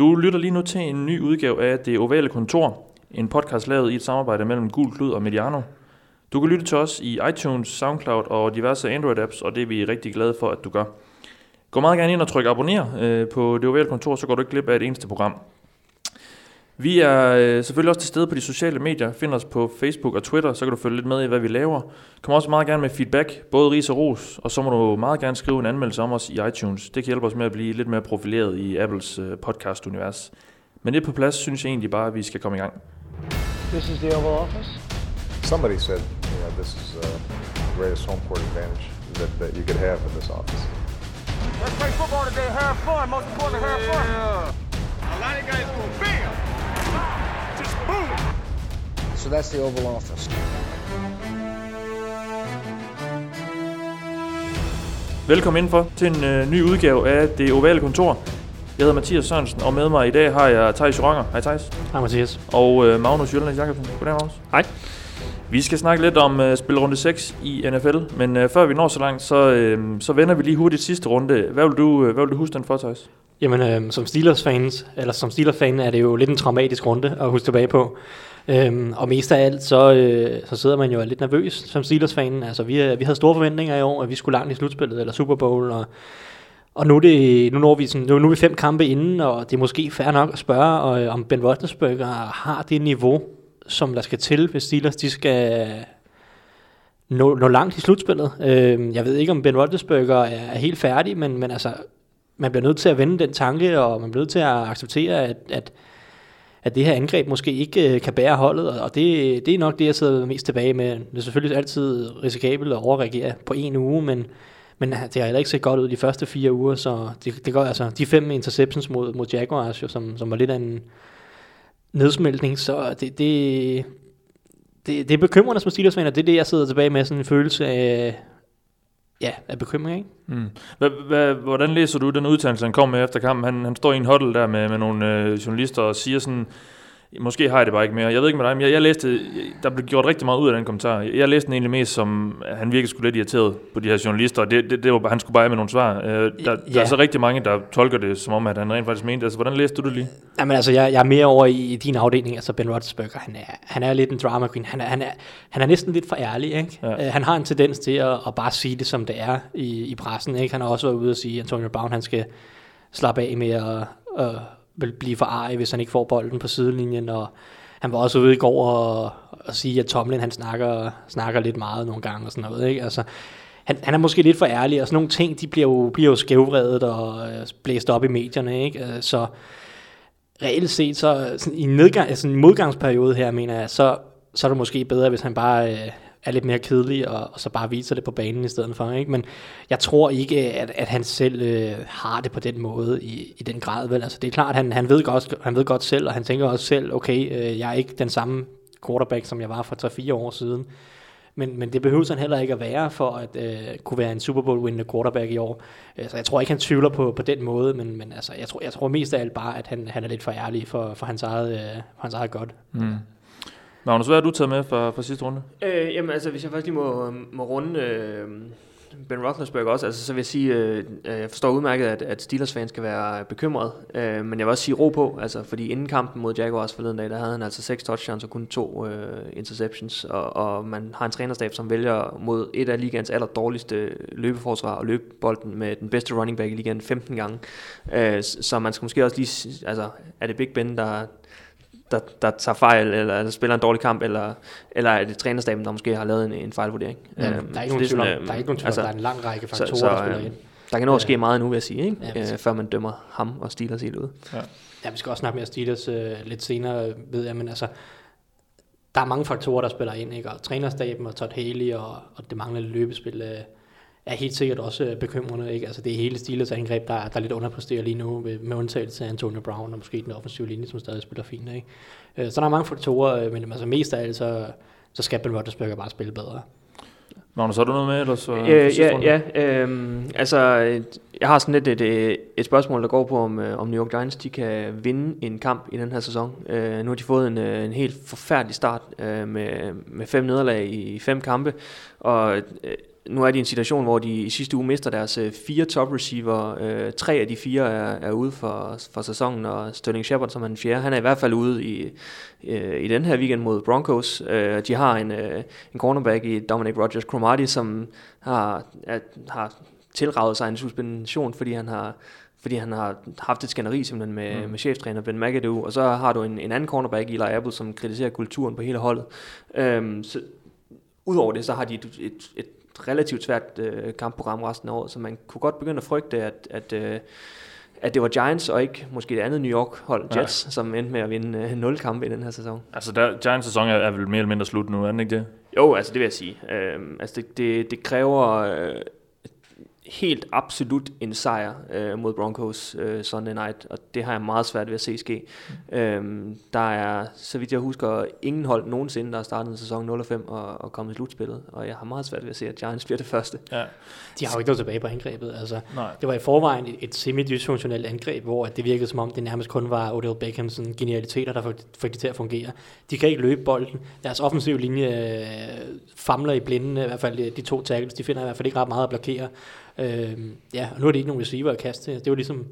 Du lytter lige nu til en ny udgave af Det Ovale Kontor, en podcast lavet i et samarbejde mellem Gul Klud og Mediano. Du kan lytte til os i iTunes, SoundCloud og diverse Android-apps, og det er vi rigtig glade for, at du gør. Gå meget gerne ind og tryk abonner øh, på Det Ovale Kontor, så går du ikke glip af et eneste program. Vi er øh, selvfølgelig også til stede på de sociale medier. Find os på Facebook og Twitter, så kan du følge lidt med i, hvad vi laver. Kom også meget gerne med feedback, både ris og ros, og så må du meget gerne skrive en anmeldelse om os i iTunes. Det kan hjælpe os med at blive lidt mere profileret i Apples øh, podcast-univers. Men det på plads synes jeg egentlig bare, at vi skal komme i gang. This is the Oval Office. Somebody said, you know, this is uh, the greatest home court advantage that, that you could have in this office. Let's play football today. Have fun. Most important, have fun. A lot of guys go bam. So that's the Oval Office. Velkommen indenfor til en øh, ny udgave af Det Ovale Kontor. Jeg hedder Mathias Sørensen, og med mig i dag har jeg Thijs Joranger. Hej Thijs. Hej Mathias. Og øh, Magnus Jyllands Jakobsen. Goddag Magnus. Hej. Vi skal snakke lidt om øh, spilrunde 6 i NFL, men øh, før vi når så langt, så, øh, så vender vi lige hurtigt sidste runde. Hvad vil du, øh, hvad vil du huske den for, Thijs? Jamen, øh, som Steelers-fans, eller som Steelers-fan, er det jo lidt en traumatisk runde at huske tilbage på. Øhm, og mest af alt, så, øh, så sidder man jo lidt nervøs som Steelers-fanen. Altså, vi, øh, vi havde store forventninger i år, at vi skulle langt i slutspillet, eller Super Bowl, og, og nu, det, nu, når vi sådan, nu, nu er vi fem kampe inden, og det er måske fair nok at spørge, og, øh, om Ben Roethlisberger har det niveau, som der skal til, hvis Steelers de skal nå, nå langt i slutspillet. Øh, jeg ved ikke, om Ben Roethlisberger er, er helt færdig, men, men altså, man bliver nødt til at vende den tanke, og man bliver nødt til at acceptere, at, at, at det her angreb måske ikke øh, kan bære holdet, og det, det er nok det, jeg sidder mest tilbage med. Det er selvfølgelig altid risikabelt at overreagere på en uge, men, men det har heller ikke set godt ud de første fire uger, så det, det går altså de fem interceptions mod, mod Jaguars, jo, som, som var lidt af en nedsmeltning, så det, det, det, det er bekymrende som Steelers-fan, og det er det, jeg sidder tilbage med, sådan en følelse af, ja, af bekymring, ikke? Mm. Hva, hvordan læser du den udtalelse, han kom med efter kampen? Han, han står i en huddle der med, med nogle øh, journalister og siger sådan, Måske har jeg det bare ikke mere. Jeg ved ikke med dig, men jeg, jeg læste, der blev gjort rigtig meget ud af den kommentar. Jeg læste den egentlig mest som, at han virkelig skulle lidt irriteret på de her journalister, og det, det, det var, han skulle bare med nogle svar. Øh, der, ja. der er så rigtig mange, der tolker det som om, at han rent faktisk mente. Altså, hvordan læste du det lige? Jamen altså, jeg, jeg er mere over i, i din afdeling, altså Ben Roethlisberger, han er, han er lidt en drama queen. Han er, han er, han er næsten lidt for ærlig, ikke? Ja. Uh, han har en tendens til at, at bare sige det, som det er i, i pressen, ikke? Han har også været ude og sige, at Antonio Brown, han skal slappe af med at, at, vil blive for arg, hvis han ikke får bolden på sidelinjen, og han var også ude i går og, og sige, at Tomlin han snakker, snakker lidt meget nogle gange og sådan noget. Ikke? Altså, han, han er måske lidt for ærlig, og sådan nogle ting, de bliver jo, bliver jo skævvredet og øh, blæst op i medierne. Ikke? Øh, så reelt set, så sådan i nedgang, altså en modgangsperiode her, mener jeg, så, så er det måske bedre, hvis han bare øh, er lidt mere kedelig, og, og så bare viser det på banen i stedet for. Ikke? Men jeg tror ikke, at, at han selv øh, har det på den måde i, i den grad. Vel? Altså, det er klart, han, han, ved godt, han ved godt selv, og han tænker også selv, okay, øh, jeg er ikke den samme quarterback, som jeg var for 3-4 år siden. Men, men det behøver han heller ikke at være for at øh, kunne være en Super Bowl-windende quarterback i år. Så jeg tror ikke, han tvivler på, på den måde, men, men altså, jeg, tror, jeg tror mest af alt bare, at han, han er lidt for ærlig for, for, hans, eget, øh, for hans eget godt. Mm. Magnus, hvad har du taget med fra, fra sidste runde? Øh, jamen altså, hvis jeg faktisk lige må, må runde øh, Ben Roethlisberger også, altså, så vil jeg sige, øh, øh jeg forstår udmærket, at, at Steelers-fans skal være bekymret, øh, men jeg vil også sige ro på, altså, fordi inden kampen mod Jaguars forleden dag, der havde han altså seks touchdowns og kun to øh, interceptions, og, og man har en trænerstab, som vælger mod et af ligands aller dårligste løbeforsvar og løbe bolden med den bedste running back i ligaen 15 gange. Øh, så man skal måske også lige, altså, er det Big Ben, der, der, der tager fejl, eller spiller en dårlig kamp, eller, eller er det trænerstaben, der måske har lavet en, en fejlvurdering. Ja, øhm, der er ikke nogen tvivl om, der er ikke nogen tvivl altså, der er en lang række faktorer, så, så, der spiller ind. Der kan nå at ske meget nu, vil jeg sige, ikke? Ja, øh, før man dømmer ham og Steelers helt ud. Ja. ja, vi skal også snakke mere Steelers øh, lidt senere, ved jeg, men altså, der er mange faktorer, der spiller ind, ikke? Og trænerstaben og Todd Haley og, og det manglende løbespil, øh, er helt sikkert også øh, bekymrende. Ikke? Altså det er hele Steelers angreb, der, der er lidt underpresterer lige nu, med, med undtagelse af Antonio Brown og måske den offensive linje, som stadig spiller fint. Ikke? Øh, så der er mange faktorer, øh, men altså mest af alt, så, så skal Ben Roethlisberger bare spille bedre. Magnus, har du noget med? Eller så, øh, ja, ja øh, altså, jeg har sådan lidt et, et, et spørgsmål, der går på, om, om New York Giants de kan vinde en kamp i den her sæson. Øh, nu har de fået en, en helt forfærdelig start øh, med, med fem nederlag i fem kampe, og øh, nu er de i en situation, hvor de i sidste uge mister deres øh, fire top receiver. Øh, tre af de fire er, er ude for, for sæsonen, og Sterling Shepard, som er den fjerde, han er i hvert fald ude i, øh, i den her weekend mod Broncos. Øh, de har en, øh, en cornerback i Dominic Rogers Cromartie, som har, er, har tilraget sig en suspension, fordi han har fordi han har haft et skænderi simpelthen med, mm. med cheftræner Ben McAdoo, og så har du en, en anden cornerback, Eli Apple, som kritiserer kulturen på hele holdet. Øhm, så, Udover det, så har de et, et, et relativt svært øh, kampprogram resten af året, så man kunne godt begynde at frygte, at, at, øh, at det var Giants og ikke måske det andet New York-hold, Jets, ja. som endte med at vinde øh, 0 kampe i den her sæson. Altså, der, Giants sæson er, er vel mere eller mindre slut nu, er den ikke det? Jo, altså det vil jeg sige. Øh, altså det, det, det kræver øh, helt absolut en sejr øh, mod Broncos øh, Sunday night, og det har jeg meget svært ved at se ske. Mm. Øhm, der er, så vidt jeg husker, ingen hold nogensinde, der har startet en sæson 0-5 og, og kommet i slutspillet, og jeg har meget svært ved at se, at Giants bliver det første. Ja. De har jo ikke noget tilbage på angrebet. Altså, Nej. det var i forvejen et, et semi-dysfunktionelt angreb, hvor det virkede som om, det nærmest kun var Odell Beckhams genialiteter, der fik det til at fungere. De kan ikke løbe bolden. Deres offensive linje øh, famler i blinde, i hvert fald de to tackles. De finder i hvert fald ikke ret meget at blokere. Øh, ja, og nu er det ikke nogen receiver at kaste til. Det var ligesom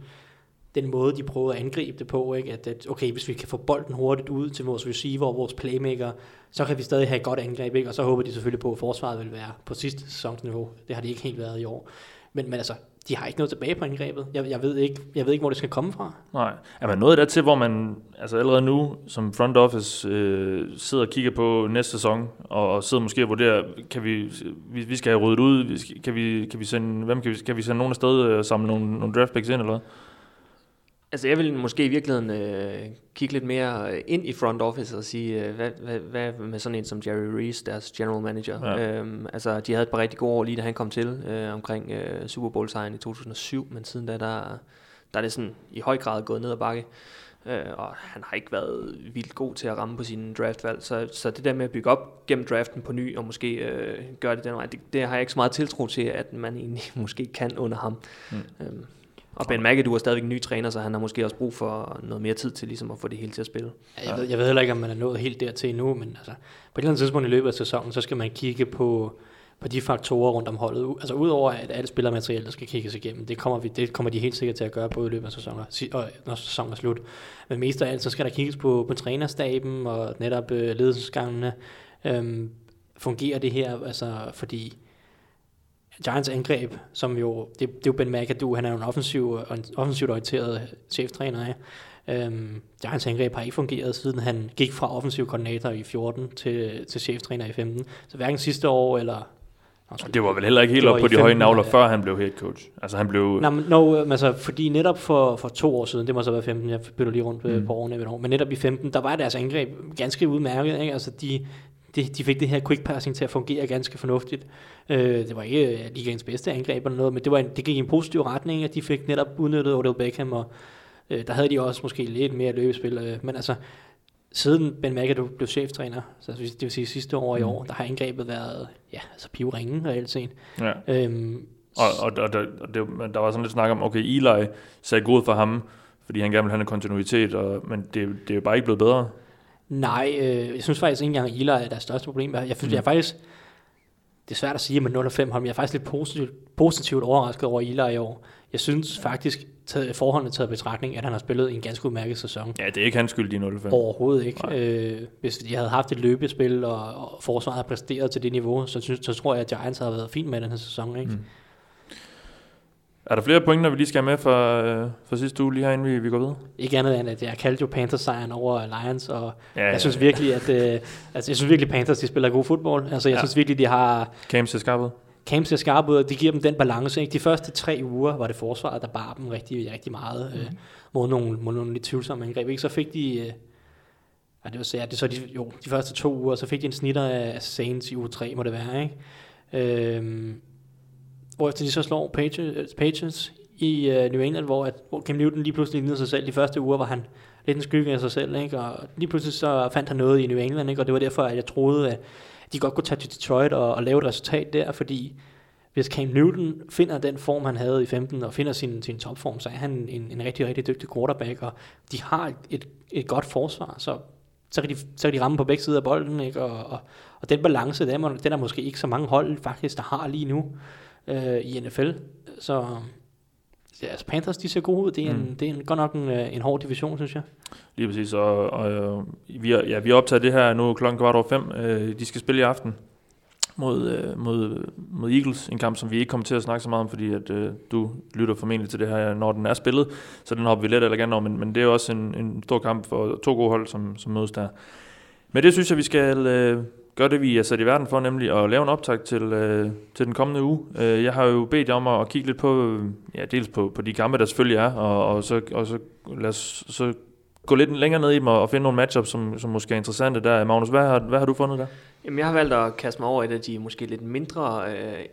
den måde, de prøvede at angribe det på, ikke? At, at okay, hvis vi kan få bolden hurtigt ud til vores receiver og vores playmaker, så kan vi stadig have et godt angreb, ikke? og så håber de selvfølgelig på, at forsvaret vil være på sidste sæsonsniveau. Det har de ikke helt været i år. Men, men altså, de har ikke noget tilbage på angrebet. Jeg, jeg, ved ikke, jeg ved ikke, hvor det skal komme fra. Nej. Er man nået der til, hvor man altså allerede nu som front office øh, sidder og kigger på næste sæson, og, og sidder måske og vurderer, kan vi, vi, vi skal have ryddet ud, kan vi, kan vi sende, hvem kan vi, kan vi sende nogen afsted øh, og samle nogle, nogle draft picks ind, eller hvad? Altså jeg vil måske i virkeligheden øh, kigge lidt mere ind i front office og sige, øh, hvad, hvad, hvad med sådan en som Jerry Reese, deres general manager. Ja. Øhm, altså de havde et par rigtig gode år lige da han kom til, øh, omkring øh, Super Bowl sejren i 2007, men siden da, der, der er det sådan i høj grad gået ned ad bakke. Øh, og han har ikke været vildt god til at ramme på sine draftvalg, så, så det der med at bygge op gennem draften på ny, og måske øh, gøre det den vej, det, det har jeg ikke så meget tiltro til, at man egentlig måske kan under ham. Mm. Øhm, og Ben McAdoo er stadigvæk en ny træner, så han har måske også brug for noget mere tid til ligesom at få det hele til at spille. Ja, jeg, ved, jeg ved heller ikke, om man er nået helt dertil endnu, men altså, på et eller andet tidspunkt i løbet af sæsonen, så skal man kigge på, på de faktorer rundt om holdet. Altså udover at alt spillermateriale, der skal kigges igennem, det kommer, vi, det kommer de helt sikkert til at gøre både i løbet af sæsonen, og når sæsonen er slut. Men mest af alt, så skal der kigges på, på trænerstaben og netop øh, ledelsesgangene. Øhm, fungerer det her, altså fordi Giants angreb, som jo, det, det er jo Ben McAdoo, han er jo en offensiv, en offensivt orienteret cheftræner af. Øhm, Giants angreb har ikke fungeret, siden han gik fra offensiv koordinator i 14 til, til cheftræner i 15. Så hverken sidste år eller Altså, det var vel heller ikke helt op på de høje navler, ja. før han blev head coach. Altså han blev... Nej, men no, altså, fordi netop for, for to år siden, det må så være 15, jeg bytter lige rundt mm. på årene, men netop i 15, der var deres angreb ganske udmærket. Ikke? Altså de, de, de fik det her quick passing til at fungere ganske fornuftigt. Øh, det var ikke øh, ligaens bedste angreb eller noget, men det, var en, det gik i en positiv retning, at de fik netop udnyttet Odell Beckham, og øh, der havde de også måske lidt mere løbespil. Øh, men altså, siden Ben McAdoo blev cheftræner, så det vil sige sidste år i mm. år, der har angrebet været, ja, altså pivringen reelt set. Ja. Øhm, og, og, og, der, og det, der var sådan lidt snak om, okay, Eli sagde god for ham, fordi han gerne ville have en kontinuitet, og, men det, det er jo bare ikke blevet bedre. Nej, øh, jeg synes faktisk ikke engang, at Eli er deres største problem. Jeg, synes, mm. jeg er faktisk, det er svært at sige med 0 5 hold, men jeg er faktisk lidt positivt, positivt overrasket over Eli i år. Jeg synes faktisk, taget, forholdene taget betragtning, at han har spillet en ganske udmærket sæson. Ja, det er ikke hans skyld, de 0 5 Overhovedet ikke. Øh, hvis de havde haft et løbespil, og, og forsvaret havde præsteret til det niveau, så, synes, så tror jeg, at Giants havde været fint med den her sæson. Ikke? Mm. Er der flere pointer, vi lige skal have med for, øh, for sidste uge, lige herinde, vi, vi går videre? Ikke andet end, at jeg kaldte jo Panthers sejren over Lions, og ja, ja, jeg synes virkelig, at øh, altså, jeg synes virkelig, Panthers de spiller god fodbold. Altså, jeg ja. synes virkelig, de har... Cam ser skarp ud. Cam ser skarp ud, og de giver dem den balance. Ikke? De første tre uger var det forsvaret, der bar dem rigtig, rigtig meget mm. øh, mod, nogle, mod nogle lidt tvivlsomme angreb. Ikke? Så fik de... Øh, ja, det var så, ja, det så de, jo, de første to uger, så fik de en snitter af Saints i uge 3, må det være. Ikke? Øh, hvor de så slår Patriots, øh, Patriots i uh, New England, hvor, at, hvor Cam Newton lige pludselig lignede sig selv. De første uger var han lidt en skygge af sig selv, ikke? og lige pludselig så fandt han noget i New England, ikke? og det var derfor, at jeg troede, at de godt kunne tage til Detroit og, og lave et resultat der, fordi hvis Cam Newton finder den form, han havde i 15, og finder sin, sin topform, så er han en, en rigtig, rigtig dygtig quarterback, og de har et, et godt forsvar, så så kan, de, så kan de ramme på begge sider af bolden, ikke? Og, og, og den balance, den er, den er måske ikke så mange hold faktisk, der har lige nu øh, i NFL. Så ja, altså Panthers, de ser gode ud. Det er, mm. en, det er en, godt nok en, øh, en hård division, synes jeg. Lige præcis, og, og øh, vi, har, ja, vi har optaget det her nu klokken kvart over fem. Øh, de skal spille i aften mod, øh, mod, mod Eagles, en kamp, som vi ikke kommer til at snakke så meget om, fordi at, øh, du lytter formentlig til det her, når den er spillet, så den hopper vi lidt eller gerne over, men, men det er også en, en stor kamp for to gode hold, som, som mødes der. Men det synes jeg, vi skal øh, gør det, vi er sat i verden for, nemlig at lave en optag til, øh, til den kommende uge. Øh, jeg har jo bedt jer om at kigge lidt på, ja, dels på, på de kampe, der selvfølgelig er, og, og, så, og så, lad os, så gå lidt længere ned i dem og, og finde nogle matchups, som, som måske er interessante der. Magnus, hvad har, hvad har du fundet der? Jamen, jeg har valgt at kaste mig over et af de måske lidt mindre øh,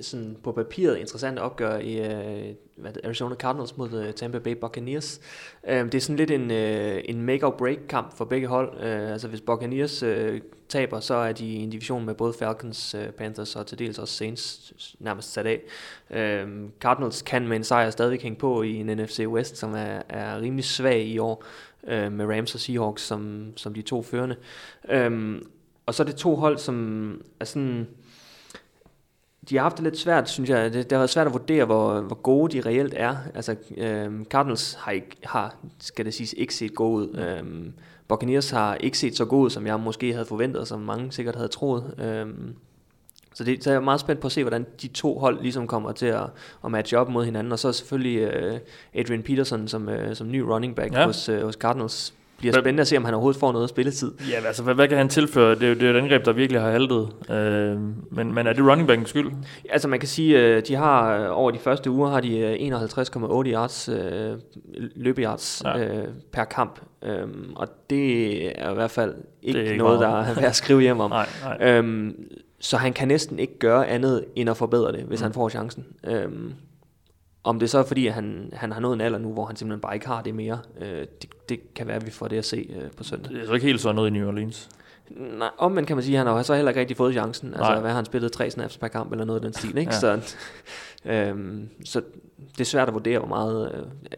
sådan på papiret interessant opgør i øh, hvad det, Arizona Cardinals mod uh, Tampa Bay Buccaneers. Uh, det er sådan lidt en, uh, en make-or-break kamp for begge hold. Uh, altså hvis Buccaneers uh, taber, så er de i en division med både Falcons, uh, Panthers og til dels også Saints nærmest sat af. Uh, Cardinals kan med en sejr stadig hænge på i en NFC West, som er, er rimelig svag i år, uh, med Rams og Seahawks som, som de to førende. Uh, og så er det to hold, som er sådan de har haft det lidt svært, synes jeg. Det, det har været svært at vurdere, hvor, hvor gode de reelt er. Altså, øhm, Cardinals har, ikke, har, skal det siges, ikke set gode ud. Øhm, Buccaneers har ikke set så god ud, som jeg måske havde forventet, som mange sikkert havde troet. Øhm, så, det, så jeg er meget spændt på at se, hvordan de to hold ligesom kommer til at, at matche op mod hinanden. Og så selvfølgelig øh, Adrian Peterson som, øh, som ny running back ja. hos, øh, hos Cardinals bliver spændende at se, om han overhovedet får noget spilletid. Ja, altså hvad, hvad kan han tilføre? Det er jo det er et angreb, der virkelig har haltet. Øh, men, men er det running backens skyld? Altså man kan sige, at de har over de første uger har de 51,8 yards øh, løbeyards ja. øh, per kamp. Øhm, og det er i hvert fald ikke, ikke noget, meget. der er værd at skrive hjem om. nej, nej. Øhm, så han kan næsten ikke gøre andet end at forbedre det, hvis mm. han får chancen. Øhm, om det så er fordi, at han, han har nået en alder nu, hvor han simpelthen bare ikke har det mere, øh, det, det kan være, at vi får det at se øh, på søndag. Det er så ikke helt sådan noget i New Orleans. Nej, omvendt kan man sige, at han har så heller ikke rigtig fået chancen. Altså, Nej. Hvad har han spillet? Tre snaps per kamp, eller noget af den stil, ikke? ja. så, øhm, så det er svært at vurdere, hvor meget...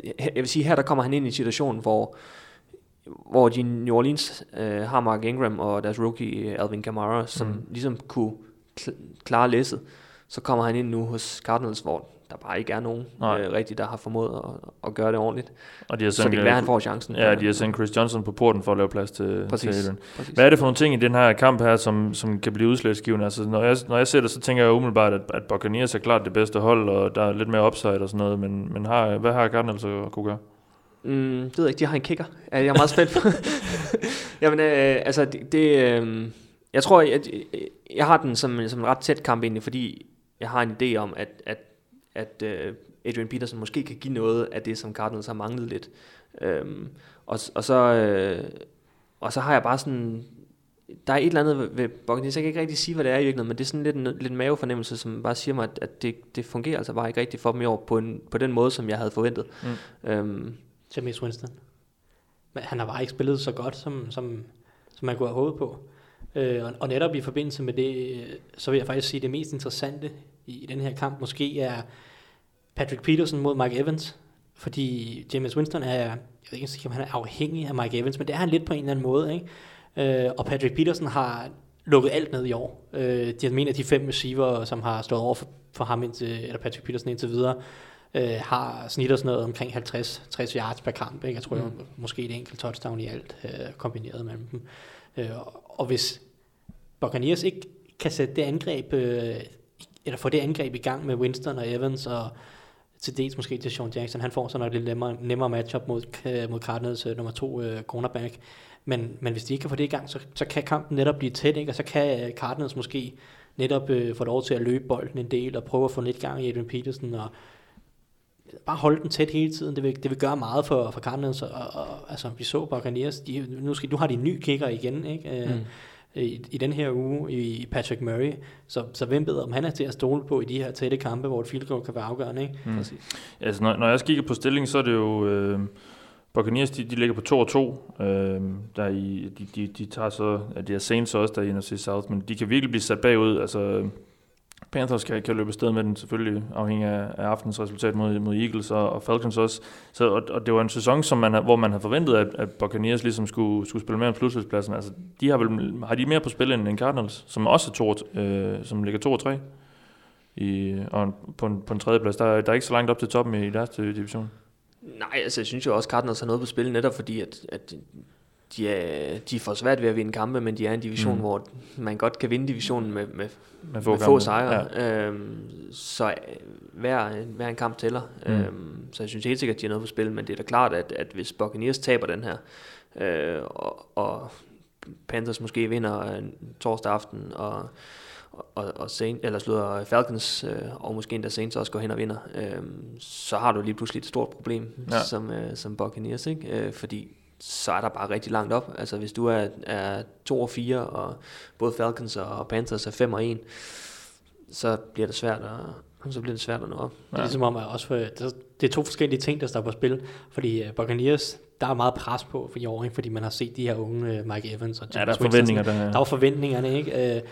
Øh, jeg vil sige, her der kommer han ind i en situation, hvor, hvor de New Orleans øh, har Mark Ingram og deres rookie Alvin Kamara, som mm. ligesom kunne klare læsset. Så kommer han ind nu hos Cardinals, hvor der bare ikke er nogen øh, rigtig, der har formået at, at gøre det ordentligt. Og de har så det kan være, han får chancen. Ja, de har sendt Chris Johnson på porten for at lave plads til, præcis, til Præcis. Hvad er det for nogle ting i den her kamp her, som, som kan blive udslagsgivende? Altså, når, jeg, når jeg ser det, så tænker jeg umiddelbart, at, at Buccaneers er klart det bedste hold, og der er lidt mere upside og sådan noget, men, men har, hvad har Cardinals at kunne gøre? Mm, det ved jeg ikke, de har en kicker. Jeg er meget spændt på. Jamen, øh, altså, det, det øh, jeg tror, jeg, jeg har den som, som en ret tæt kamp egentlig, fordi jeg har en idé om, at, at at øh, Adrian Peterson måske kan give noget af det, som Cardinals har manglet lidt. Øhm, og, og, så, øh, og så har jeg bare sådan... Der er et eller andet ved Buccaneers, jeg kan ikke rigtig sige, hvad det er i virkeligheden, men det er sådan lidt en, lidt mavefornemmelse, som bare siger mig, at, at det, det fungerer altså bare ikke rigtigt for dem i år, på, en, på den måde, som jeg havde forventet. Mm. Øhm, James Winston. Men han har bare ikke spillet så godt, som, som, som man kunne have håbet på. Øh, og, og netop i forbindelse med det, så vil jeg faktisk sige, at det mest interessante i, i den her kamp måske er Patrick Peterson mod Mike Evans, fordi James Winston er, jeg ved ikke, om han er afhængig af Mike Evans, men det er han lidt på en eller anden måde, ikke? Øh, og Patrick Peterson har lukket alt ned i år. Øh, de mener, de fem receiver, som har stået over for, for ham indtil, eller Patrick Peterson indtil videre, øh, har snitter sådan noget omkring 50-60 yards per kamp. Ikke? Jeg tror, mm. jeg, måske et enkelt touchdown i alt øh, kombineret mellem dem. Øh, og hvis Buccaneers ikke kan sætte det angreb øh, eller få det angreb i gang med Winston og Evans, og til dels måske til Sean Jackson. Han får så nok lidt nemmere, nemmere matchup mod, øh, mod Cardinals øh, nummer to øh, cornerback. Men, men hvis de ikke kan få det i gang, så, så kan kampen netop blive tæt, ikke? og så kan uh, Cardinals måske netop øh, få lov til at løbe bolden en del, og prøve at få lidt gang i Adrian Peterson, og bare holde den tæt hele tiden. Det vil, det vil gøre meget for, for Cardinals, og, og, altså vi så Buccaneers, de, nu, skal, nu har de en ny kicker igen, ikke? Mm i, i den her uge i Patrick Murray. Så, så hvem ved, om han er til at stole på i de her tætte kampe, hvor et field goal kan være afgørende. Ikke? Mm. Præcis. Altså, når, når jeg kigger på stillingen, så er det jo... Øh, Buccaneers, de, de ligger på 2 og 2. Øh, der i, de, de, de tager så, at de er Saints også, der er i NFC South, men de kan virkelig blive sat bagud. Altså, Panthers kan, kan løbe afsted med den, selvfølgelig afhængig af, af aftens resultat mod, mod Eagles og, og Falcons også. Så, og, og det var en sæson, som man, hvor man havde forventet, at, at Buccaneers ligesom skulle, skulle spille mere om slutspilspladsen. Altså, de har, vel, har de mere på spil end, end Cardinals, som også er to, øh, som ligger 2 og 3 i, og på en, på en tredje plads. Der, er- der er ikke så langt op til toppen i deres division. Nej, altså jeg synes jo også, at Cardinals har noget på spil, netop fordi, at, at de, er, de får svært ved at vinde kampe, men de er en division, Mm. hvor man godt kan vinde divisionen med, med, Med få, med få sejre. Ja. Øhm, så øh, hver, hver en kamp tæller. Mm. Øhm, så jeg synes helt sikkert, at de har noget på spil, men det er da klart, at, at hvis Buccaneers taber den her, øh, og, og Panthers måske vinder øh, torsdag aften, og og, og Saint, eller slutter Falcons, øh, og måske endda Saints også går hen og vinder, øh, så har du lige pludselig et stort problem ja. som, øh, som Buccaneers, ikke? Øh, fordi så er der bare rigtig langt op. Altså hvis du er, er 2 og 4, og både Falcons og Panthers er 5 og 1, så bliver det svært at, så bliver det svært at nå op. Det er ligesom om, at også for, det det er to forskellige ting, der står på spil. Fordi uh, Buccaneers, der er meget pres på for i år, ikke? fordi man har set de her unge uh, Mike Evans og Ja, James der er forventninger, der, Der var forventningerne, ikke? Uh,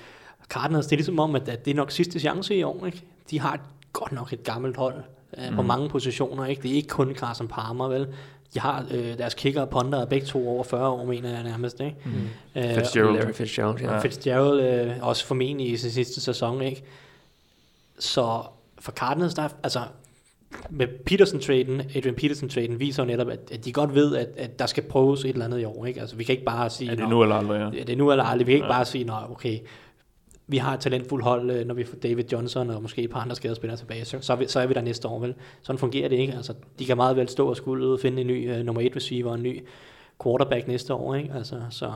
Cardinals, det er ligesom om, at, at det er nok sidste chance i år, ikke? De har godt nok et gammelt hold uh, mm. på mange positioner, ikke? Det er ikke kun Carson Palmer, vel? De har øh, deres kicker og punter er begge to over 40 år, mener jeg nærmest, ikke? Mm. Øh, Fitzgerald. Larry Fitzgerald, ja. Fitzgerald øh, også formentlig i sin sidste sæson, ikke? Så for Cardinals, der er, altså med Peterson-traden, Adrian Peterson-traden, viser jo netop, at, at de godt ved, at, at der skal prøves et eller andet i år, ikke? Altså vi kan ikke bare sige, Er det "Nå, nu eller aldrig? Ja. Ja, det er nu eller aldrig. Vi kan ikke ja. bare sige, nej, okay, vi har et talentfuldt hold, øh, når vi får David Johnson og måske et par andre skadespillere tilbage, så, så, er vi, så er vi der næste år, vel? Sådan fungerer det ikke. Altså, de kan meget vel stå og skulle ud og finde en ny uh, nummer et receiver og en ny quarterback næste år, ikke? Altså, så,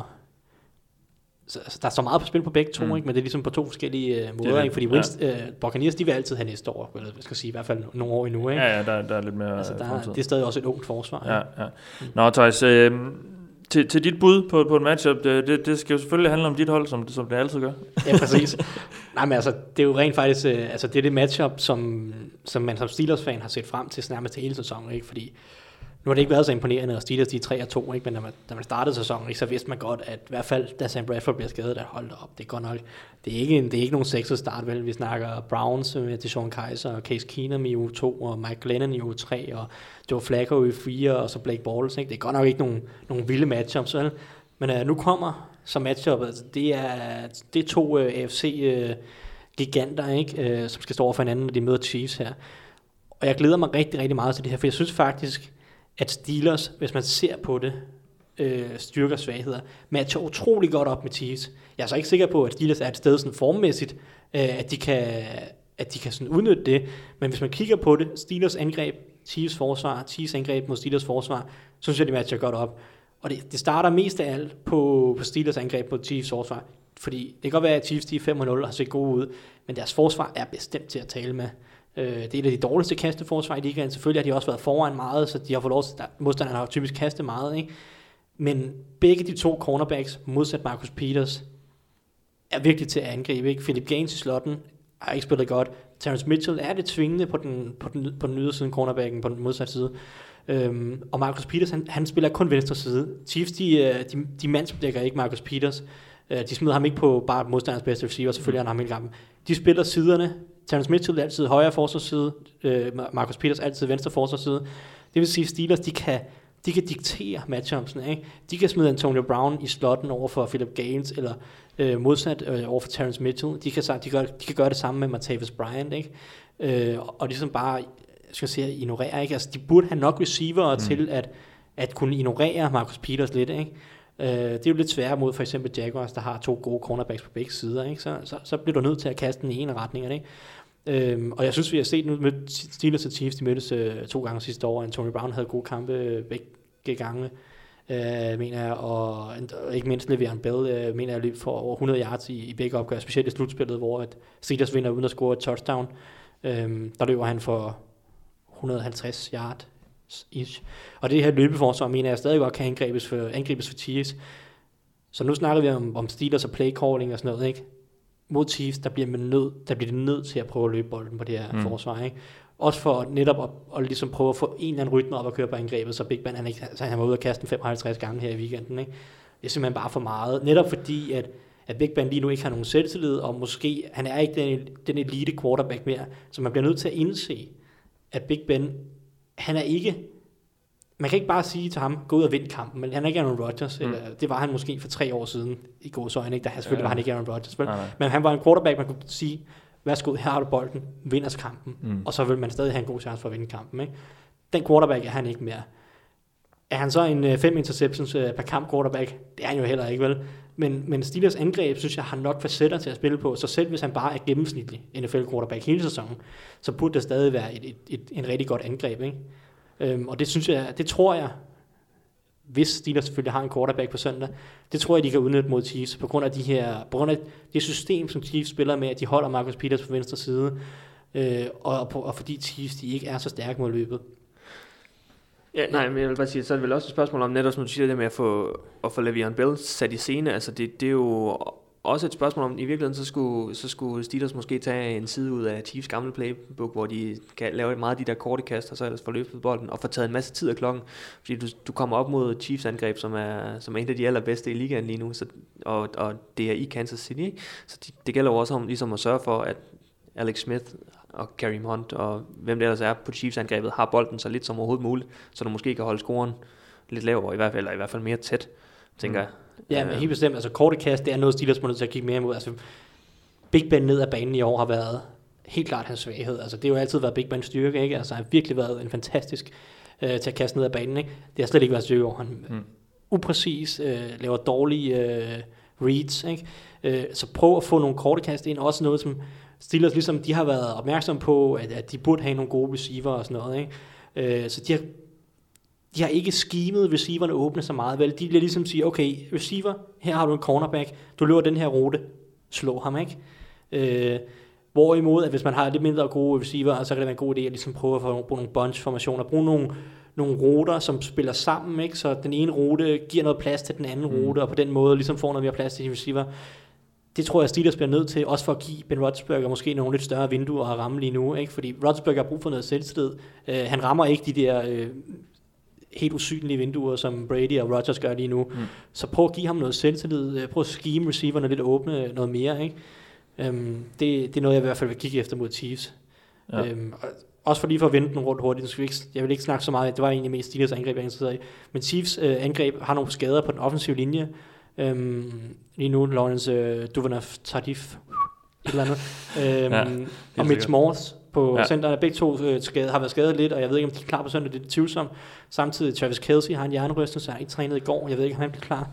så, så der er så meget på spil på begge to, Mm. mm. ikke? men det er ligesom på to forskellige uh, Det måder, er ikke? fordi det, Winst, uh, Buccaneers, de vil altid have næste år, eller jeg skal sige, i hvert fald nogle år endnu, ikke? Ja, ja, der, der er lidt mere altså, der, fremtid. det er stadig også et ungt forsvar. Ja, ikke? ja. Nå, Thijs, øh, til, til dit bud på, på en matchup, det, det, det skal jo selvfølgelig handle om dit hold, som, som det altid gør. Ja, præcis. Nej, men altså, det er jo rent faktisk, øh, altså det er det matchup, som, som man som Steelers-fan har set frem til nærmest hele sæsonen, ikke? Fordi nu har det ikke været så imponerende, at Steelers de 3 og 2, ikke? men da man, da man startede sæsonen, ikke, så vidste man godt, at i hvert fald, da Sam Bradford bliver skadet, at hold op, det er godt nok, det er ikke, en, det er ikke nogen sexet start, vel? Vi snakker Browns med Deshaun Kaiser, og Case Keenum i uge 2, og Mike Glennon i uge 3, og Joe Flacco i 4, og så Blake Bortles, ikke? Det er godt nok ikke nogen, nogen vilde matchups, vel? Men uh, nu kommer så matchuppet, altså, det er, det er to øh, uh, AFC uh, øh, giganter, ikke? Uh, som skal stå over for hinanden, når de møder Chiefs her. Og jeg glæder mig rigtig, rigtig meget til det her, for jeg synes faktisk, at Steelers, hvis man ser på det, øh, styrker og svagheder, matcher utrolig godt op med Chiefs. Jeg er så ikke sikker på, at Steelers er et sted sådan formmæssigt, øh, at de kan, at de kan sådan udnytte det. Men hvis man kigger på det, Steelers angreb, Chiefs forsvar, Chiefs angreb mod Steelers forsvar, så synes jeg, de matcher godt op. Og det, det starter mest af alt på, på Steelers angreb på Chiefs forsvar. Fordi det kan godt være, at Chiefs de er 5-0 og har set gode ud, men deres forsvar er bestemt til at tale med. Øh, det er et af de dårligste kasteforsvar i ligaen. Selvfølgelig har de også været foran meget, så de har fået lov til, modstanderne har typisk kastet meget, ikke? Men begge de to cornerbacks, modsat Marcus Peters, er virkelig til at angribe. Ikke? Philip Gaines i slotten har ikke spillet godt. Terrence Mitchell er det tvingende på den, på den, på den yderside cornerbacken, på den modsatte side. Øhm, og Marcus Peters, han, han spiller kun venstre side. Chiefs, de, øh, de, de mandsdækker ikke Marcus Peters. Øh, de smider ham ikke på bare modstanders bedste receiver, selvfølgelig er han ham hele kampen. De spiller siderne. Terrence Mitchell er altid højre forsvarsside, øh, Marcus Peters altid venstre forsvarsside. Det vil sige, at Steelers, de kan, de kan diktere matchupsen. Ikke? De kan smide Antonio Brown i slotten over for Philip Gaines, eller øh, modsat øh, over for Terrence Mitchell. De kan, de, gør, de kan gøre det samme med Martavis Bryant. Ikke? Øh, og ligesom bare jeg skal sige, ignorere. Ikke? Altså, de burde have nok receiver mm. til at, at kunne ignorere Marcus Peters lidt. Ikke? Øh, det er jo lidt sværere mod for eksempel Jaguars, der har to gode cornerbacks på begge sider. Ikke? Så, så, så bliver du nødt til at kaste den i en af retningerne. Ikke? Øhm, og jeg synes, vi har set nu med Steelers og Chiefs, de mødtes øh, to gange sidste år, og Antonio Brown havde gode kampe begge gange, øh, mener jeg, og, og ikke mindst Le'Veon Bell, øh, mener jeg, løb for over 100 yards i, i begge opgør, specielt i slutspillet, hvor at Steelers vinder uden at score et touchdown. Øhm, der løber han for 150 yard ish. Og det her løbeforsvar, mener jeg, stadig godt kan angribes for, angribes for Chiefs. Så nu snakker vi om, om Steelers og play calling og sådan noget, ikke? Mod Chiefs, der bliver, man nød, der bliver det nødt til at prøve at løbe bolden på det her Mm. forsvar, ikke? Også for netop at, at ligesom prøve at få en eller anden rytme op at køre på angrebet, så Big Ben, han, ikke, altså han var ude og kaste den 55 gange her i weekenden, ikke? Det er simpelthen bare for meget. Netop fordi, at, at Big Ben lige nu ikke har nogen selvtillid, og måske han er ikke den, den elite quarterback mere. Så man bliver nødt til at indse, at Big Ben, han er ikke man kan ikke bare sige til ham, gå ud og vind kampen, men han er ikke Aaron Rodgers, mm. eller det var han måske for tre år siden i gåsøjne, ikke? Der selvfølgelig ja. var han ikke Aaron Rodgers, men, men han var en quarterback, man kunne sige, værsgo, her har du bolden, vinder kampen, mm. og så vil man stadig have en god chance for at vinde kampen. Ikke? Den quarterback er han ikke mere. Er han så en uh, fem interceptions uh, per kamp quarterback? Det er han jo heller ikke, vel? Men, men Steelers angreb, synes jeg, har nok facetter til at spille på, så selv hvis han bare er gennemsnitlig NFL quarterback hele sæsonen, så burde det stadig være et, et, et, en rigtig godt angreb, ikke? Øhm, og det synes jeg, det tror jeg, hvis Steelers selvfølgelig har en quarterback på søndag, det tror jeg, de kan udnytte mod Chiefs, på grund af, de her, på grund af det system, som Chiefs spiller med, at de holder Marcus Peters på venstre side, øh, og, og, og fordi Chiefs de ikke er så stærke mod løbet. Ja, nej, men jeg vil bare sige, så er det vel også et spørgsmål om netop, som du siger det med at få, at få Le'Veon Bell sat i scene. Altså det, det er jo også et spørgsmål om, i virkeligheden, så skulle, så skulle Steelers måske tage en side ud af Chiefs gamle playbook, hvor de kan lave meget af de der korte kast, og så ellers få løbet bolden, og få taget en masse tid af klokken. Fordi du, du kommer op mod Chiefs angreb, som er, som er en af de allerbedste i ligaen lige nu, så, og, og det er i Kansas City. Ikke? Så de, det gælder jo også om ligesom at sørge for, at Alex Smith og Kareem Hunt og hvem det ellers er på Chiefs angrebet, har bolden så lidt som overhovedet muligt, så du måske kan holde scoren lidt lavere, i hvert fald, eller i hvert fald mere tæt, tænker mm. jeg. Ja, men helt bestemt. Altså korte kast, det er noget, Steelers må nødt til at kigge mere imod. Altså, Big Ben ned ad banen i år har været helt klart hans svaghed. Altså, det har jo altid været Big Bens styrke, ikke? Altså, han har virkelig været en fantastisk øh, til at kaste ned ad banen, ikke? Det har slet ikke været styrke over. Han mm. upræcis, øh, laver dårlige øh, reads, ikke? Øh, så prøv at få nogle korte kast ind. Også noget, som Steelers ligesom, de har været opmærksom på, at, at de burde have nogle gode receiver og sådan noget, ikke? Øh, så de har de har ikke skimet receiverne åbne så meget, vel? De vil ligesom sige, okay, receiver, her har du en cornerback, du løber den her rute, slå ham, ikke? Øh, hvorimod, at hvis man har lidt mindre gode receiver, så kan det være en god idé at ligesom prøve at få bruge nogle bunch-formationer, bruge nogle, nogle ruter, som spiller sammen, ikke? så den ene rute giver noget plads til den anden mm. rute, og på den måde ligesom får noget mere plads til de receiver. Det tror jeg, Steelers bliver nødt til, også for at give Ben Roethlisberger måske nogle lidt større vinduer at ramme lige nu, ikke? fordi Roethlisberger har brug for noget selvtillid. Uh, han rammer ikke de der uh, helt usynlige vinduer, som Brady og Rodgers gør lige nu. Mm. Så prøv at give ham noget selvtillid. Øh, prøv at scheme receiverne lidt åbne noget mere. Ikke? Um, det, det er noget, jeg i hvert fald vil kigge efter mod Chiefs. Ja. Um, også for lige for at vente den rundt hurtigt. Skal vi ikke, jeg vil ikke snakke så meget. Det var egentlig mest Steelers angreb, jeg er i. Men Chiefs uh, angreb har nogle skader på den offensive linje. Um, lige nu, Lawrence uh, Duvernaf Tardif, et eller andet. Um, ja, og Mitch Morse på ja. centerne. Begge to øh, skade, har været skadet lidt, og jeg ved ikke, om de er klar på søndag. Det er tvivlsomt. Samtidig Travis Kelsey har en hjernerystelse, så han ikke trænet i går. Jeg ved ikke, om han bliver klar.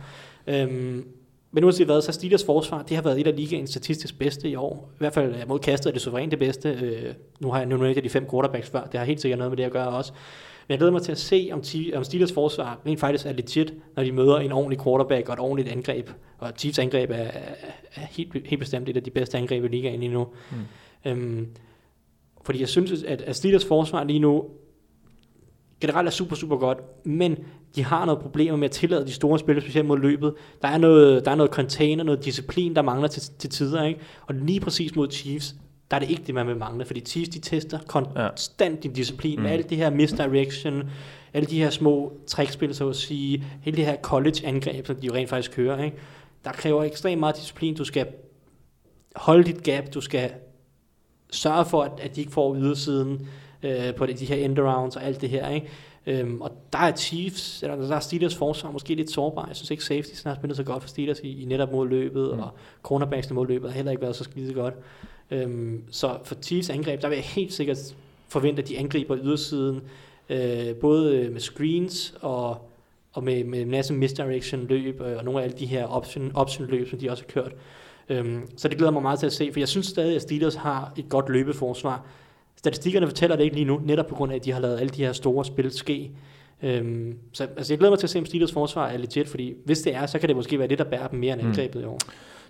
Øhm, men uanset hvad, så Steelers forsvar, det har været et af ligaens statistisk bedste i år. I hvert fald mod kastet er det suverænt det bedste. Øh, nu har jeg nu af de fem quarterbacks før. Det har helt sikkert noget med det at gøre også. Men jeg glæder mig til at se, om, om Steelers forsvar rent faktisk er legit, når de møder en ordentlig quarterback og et ordentligt angreb. Og Chiefs angreb er, er, er helt, helt bestemt et af de bedste angreb i ligaen lige nu. Mm. Øhm, fordi jeg synes, at, at Steelers forsvar lige nu generelt er super, super godt, men de har noget problemer med at tillade de store spillere, specielt mod løbet. Der er noget, der er noget container, noget disciplin, der mangler til, til tider, ikke? Og lige præcis mod Chiefs, der er det ikke det, man vil mangle, fordi Chiefs, de tester konstant ja. din disciplin, mm. med alt det her misdirection, alle de her små trickspil, så at sige, hele det her college-angreb, som de jo rent faktisk kører, ikke? Der kræver ekstremt meget disciplin, du skal holde dit gap, du skal sørge for, at, at de ikke får ydersiden øh, på de, de her endarounds og alt det her. Ikke? Øhm, og der er Chiefs, eller der er Steelers forsvar måske lidt sårbar. Jeg synes ikke safety har spillet så godt for Steelers i, i netop mod løbet, mm. og cornerbacksene mod løbet har heller ikke været så skide godt. Øhm, så for Chiefs angreb, der vil jeg helt sikkert forvente, at de angriber ydersiden, øh, både med screens og, og med, med en masse misdirection løb, øh, og nogle af alle de her option, option løb, som de også har kørt. Øhm, så det glæder mig meget til at se, for jeg synes stadig, at Steelers har et godt løbeforsvar. Statistikkerne fortæller det ikke lige nu, netop på grund af, at de har lavet alle de her store spil ske. Øhm, så altså, jeg glæder mig til at se, om Steelers forsvar er legit, fordi hvis det er, så kan det måske være det, der bærer dem mere end mm. angrebet mm. i år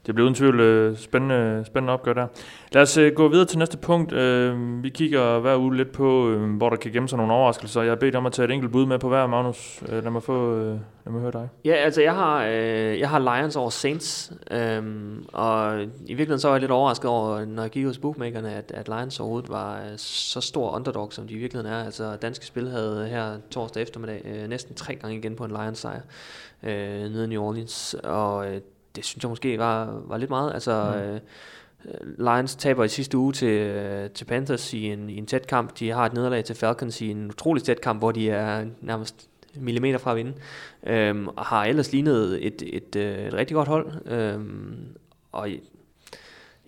det bliver uden tvivl øh, spændende, spændende opgør der. Lad os øh, gå videre til næste punkt. Øh, vi kigger hver uge lidt på, øh, hvor der kan gemme sig nogle overraskelser. Jeg har bedt om at tage et enkelt bud med på hver, Magnus. Øh, lad, mig få, øh, lad mig høre dig. Ja, altså jeg har, øh, jeg har Lions over Saints, øh, og i virkeligheden så var jeg lidt overrasket over, når jeg gik hos bookmakerne, at, at Lions overhovedet var øh, så stor underdog, som de i virkeligheden er. Altså danske spil havde her torsdag eftermiddag øh, næsten tre gange igen på en Lions sejr øh, nede i New Orleans, og øh, det synes jeg måske var, var lidt meget. Altså, Mm. øh, Lions taber i sidste uge til, øh, til Panthers i en, i en tæt kamp. De har et nederlag til Falcons i en utrolig tæt kamp, hvor de er nærmest millimeter fra at vinde. Øhm, og har ellers lignet et, et, øh, et rigtig godt hold. Øhm, og jeg,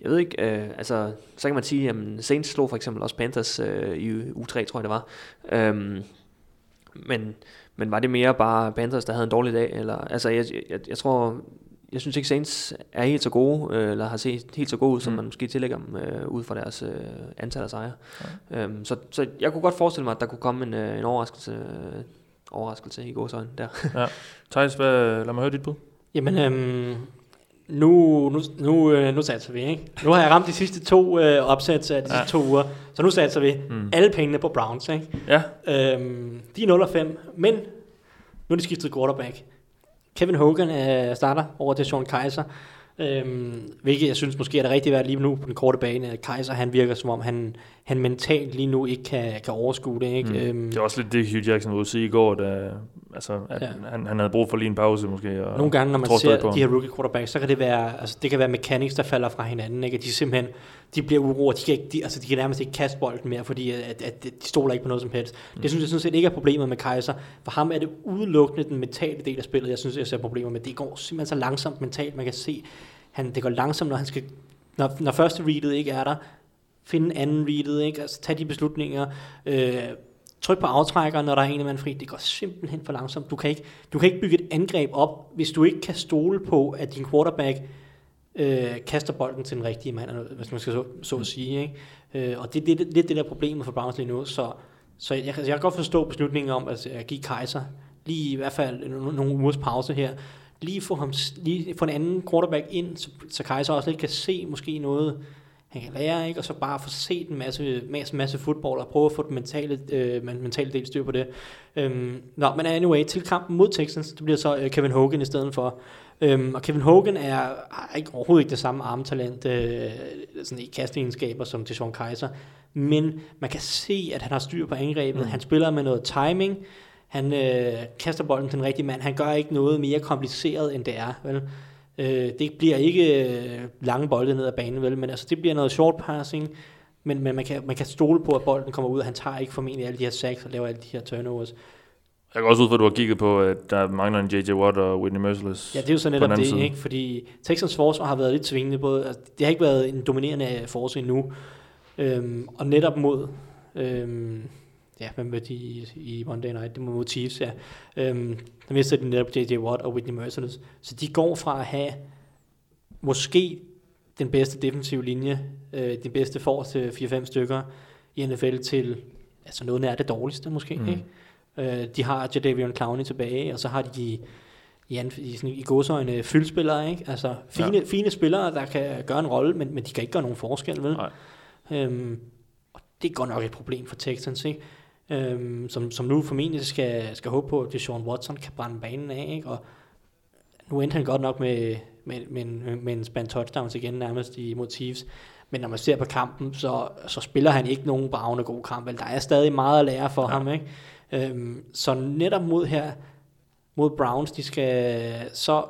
jeg ved ikke, øh, altså, så kan man sige, at Saints slog for eksempel også Panthers øh, i u 3, tror jeg det var. Øhm, men, men var det mere bare Panthers, der havde en dårlig dag? Eller, altså, jeg, jeg, jeg tror, jeg synes ikke Saints er helt så gode, øh, eller har set helt så gode ud, som Mm. man måske tillægger dem øh, ud fra deres øh, antal af sejre. Ja. Øhm, så, så jeg kunne godt forestille mig, at der kunne komme en, øh, en overraskelse, øh, overraskelse i gåsøjne der. Thijs, hvad, lad mig høre dit bud. Jamen, øhm, nu, nu, nu, øh, nu satser vi, ikke? Nu har jeg ramt de sidste to øh, opsættelser af de Ja. sidste to uger, så nu satser vi Mm. alle pengene på Browns, ikke? Ja, Øhm, de er 0 og 5, men nu er de skiftet quarterback. Kevin Hogan er starter over til Sean Kaiser, øhm, hvilket jeg synes måske er det rigtige værd lige nu på den korte bane. Kaiser han virker som om, han, han mentalt lige nu ikke kan, kan overskue det. Ikke? Mm. Øhm, det var også lidt det, Hugh Jackson var sige i går, da, altså, at Ja. han, han havde brug for lige en pause måske. Og Nogle gange, når man ser på de her rookie quarterbacks, så kan det være, altså, det kan være mechanics, der falder fra hinanden, ikke? At de simpelthen, de bliver uro, de kan, ikke, de, altså, de kan nærmest ikke kaste bolden mere, fordi at, at, de stoler ikke på noget som helst. Mm. Det synes jeg sådan set ikke er problemet med Kaiser. For ham er det udelukkende den mentale del af spillet, jeg synes, jeg ser problemer med. Det går simpelthen så langsomt mentalt, man kan se, han, det går langsomt, når han skal, når, når første readet ikke er der, finde anden readet, ikke? Altså, tage de beslutninger, øh, tryk på aftrækkeren, når der er en af mand fri. Det går simpelthen for langsomt. Du kan, ikke, du kan ikke bygge et angreb op, hvis du ikke kan stole på, at din quarterback øh, kaster bolden til den rigtige mand, eller hvis man skal så, så at sige. Ikke? Øh, og det er lidt, lidt det der problemet for Browns lige nu. Så, så jeg, jeg kan godt forstå beslutningen om at, at give Kaiser lige i hvert fald no- nogle ugers pause her. Lige få, ham, lige få en anden quarterback ind, så, så Kaiser også lidt kan se måske noget, han kan lære, ikke? og så bare få set en masse, masse, masse fodbold og prøve at få den mentale, øh, men- mentale del styr på det. Øhm, nå, men anyway, til kampen mod Texans, det bliver så øh, Kevin Hogan i stedet for. Øhm, og Kevin Hogan er, har ikke, overhovedet ikke det samme armtalent øh, sådan i kasteegenskaber som Sean Kaiser, men man kan se, at han har styr på angrebet. Mm. Han spiller med noget timing, han øh, kaster bolden til den rigtige mand. Han gør ikke noget mere kompliceret, end det er. Vel? Øh, det bliver ikke øh, lange bolde ned ad banen, vel? men altså, det bliver noget short passing, men, men man, kan, man kan stole på, at bolden kommer ud, og han tager ikke formentlig alle de her sacks og laver alle de her turnovers. Jeg går også ud fra, at du har kigget på, at der mangler en J.J. Watt og Whitney Merciless. Ja, det er jo så netop det, side. ikke? fordi Texans forsvar har været lidt svingende. Både, altså, det har ikke været en dominerende forsvar endnu, øhm, og netop mod, øhm, ja, hvem var de i, i Monday Night? Det var mod Chiefs, ja. Øhm, der mistede de netop J.J. Watt og Whitney Merciless. Så de går fra at have måske den bedste defensive linje, øh, de bedste forreste 4-5 stykker i NFL til altså noget nær det dårligste måske. Mm. Ikke? Øh, de har Jadavion Clowney tilbage, og så har de i, an- i, sådan, i godsøjne fyldspillere, ikke? Altså fine, ja. fine spillere, der kan gøre en rolle, men, men de kan ikke gøre nogen forskel, vel? Nej. Øhm, og det er godt nok et problem for Texans, ikke? Øhm, som, som nu formentlig skal, skal håbe på, at Deshaun Watson kan brænde banen af, ikke? Og nu endte han godt nok med, med, med, en, med en spand touchdowns igen nærmest i, Chiefs. Men når man ser på kampen, så, så spiller han ikke nogen bravende god kamp. Vel, der er stadig meget at lære for ja. ham. Ikke? Øhm, så netop mod her, mod Browns, de skal så...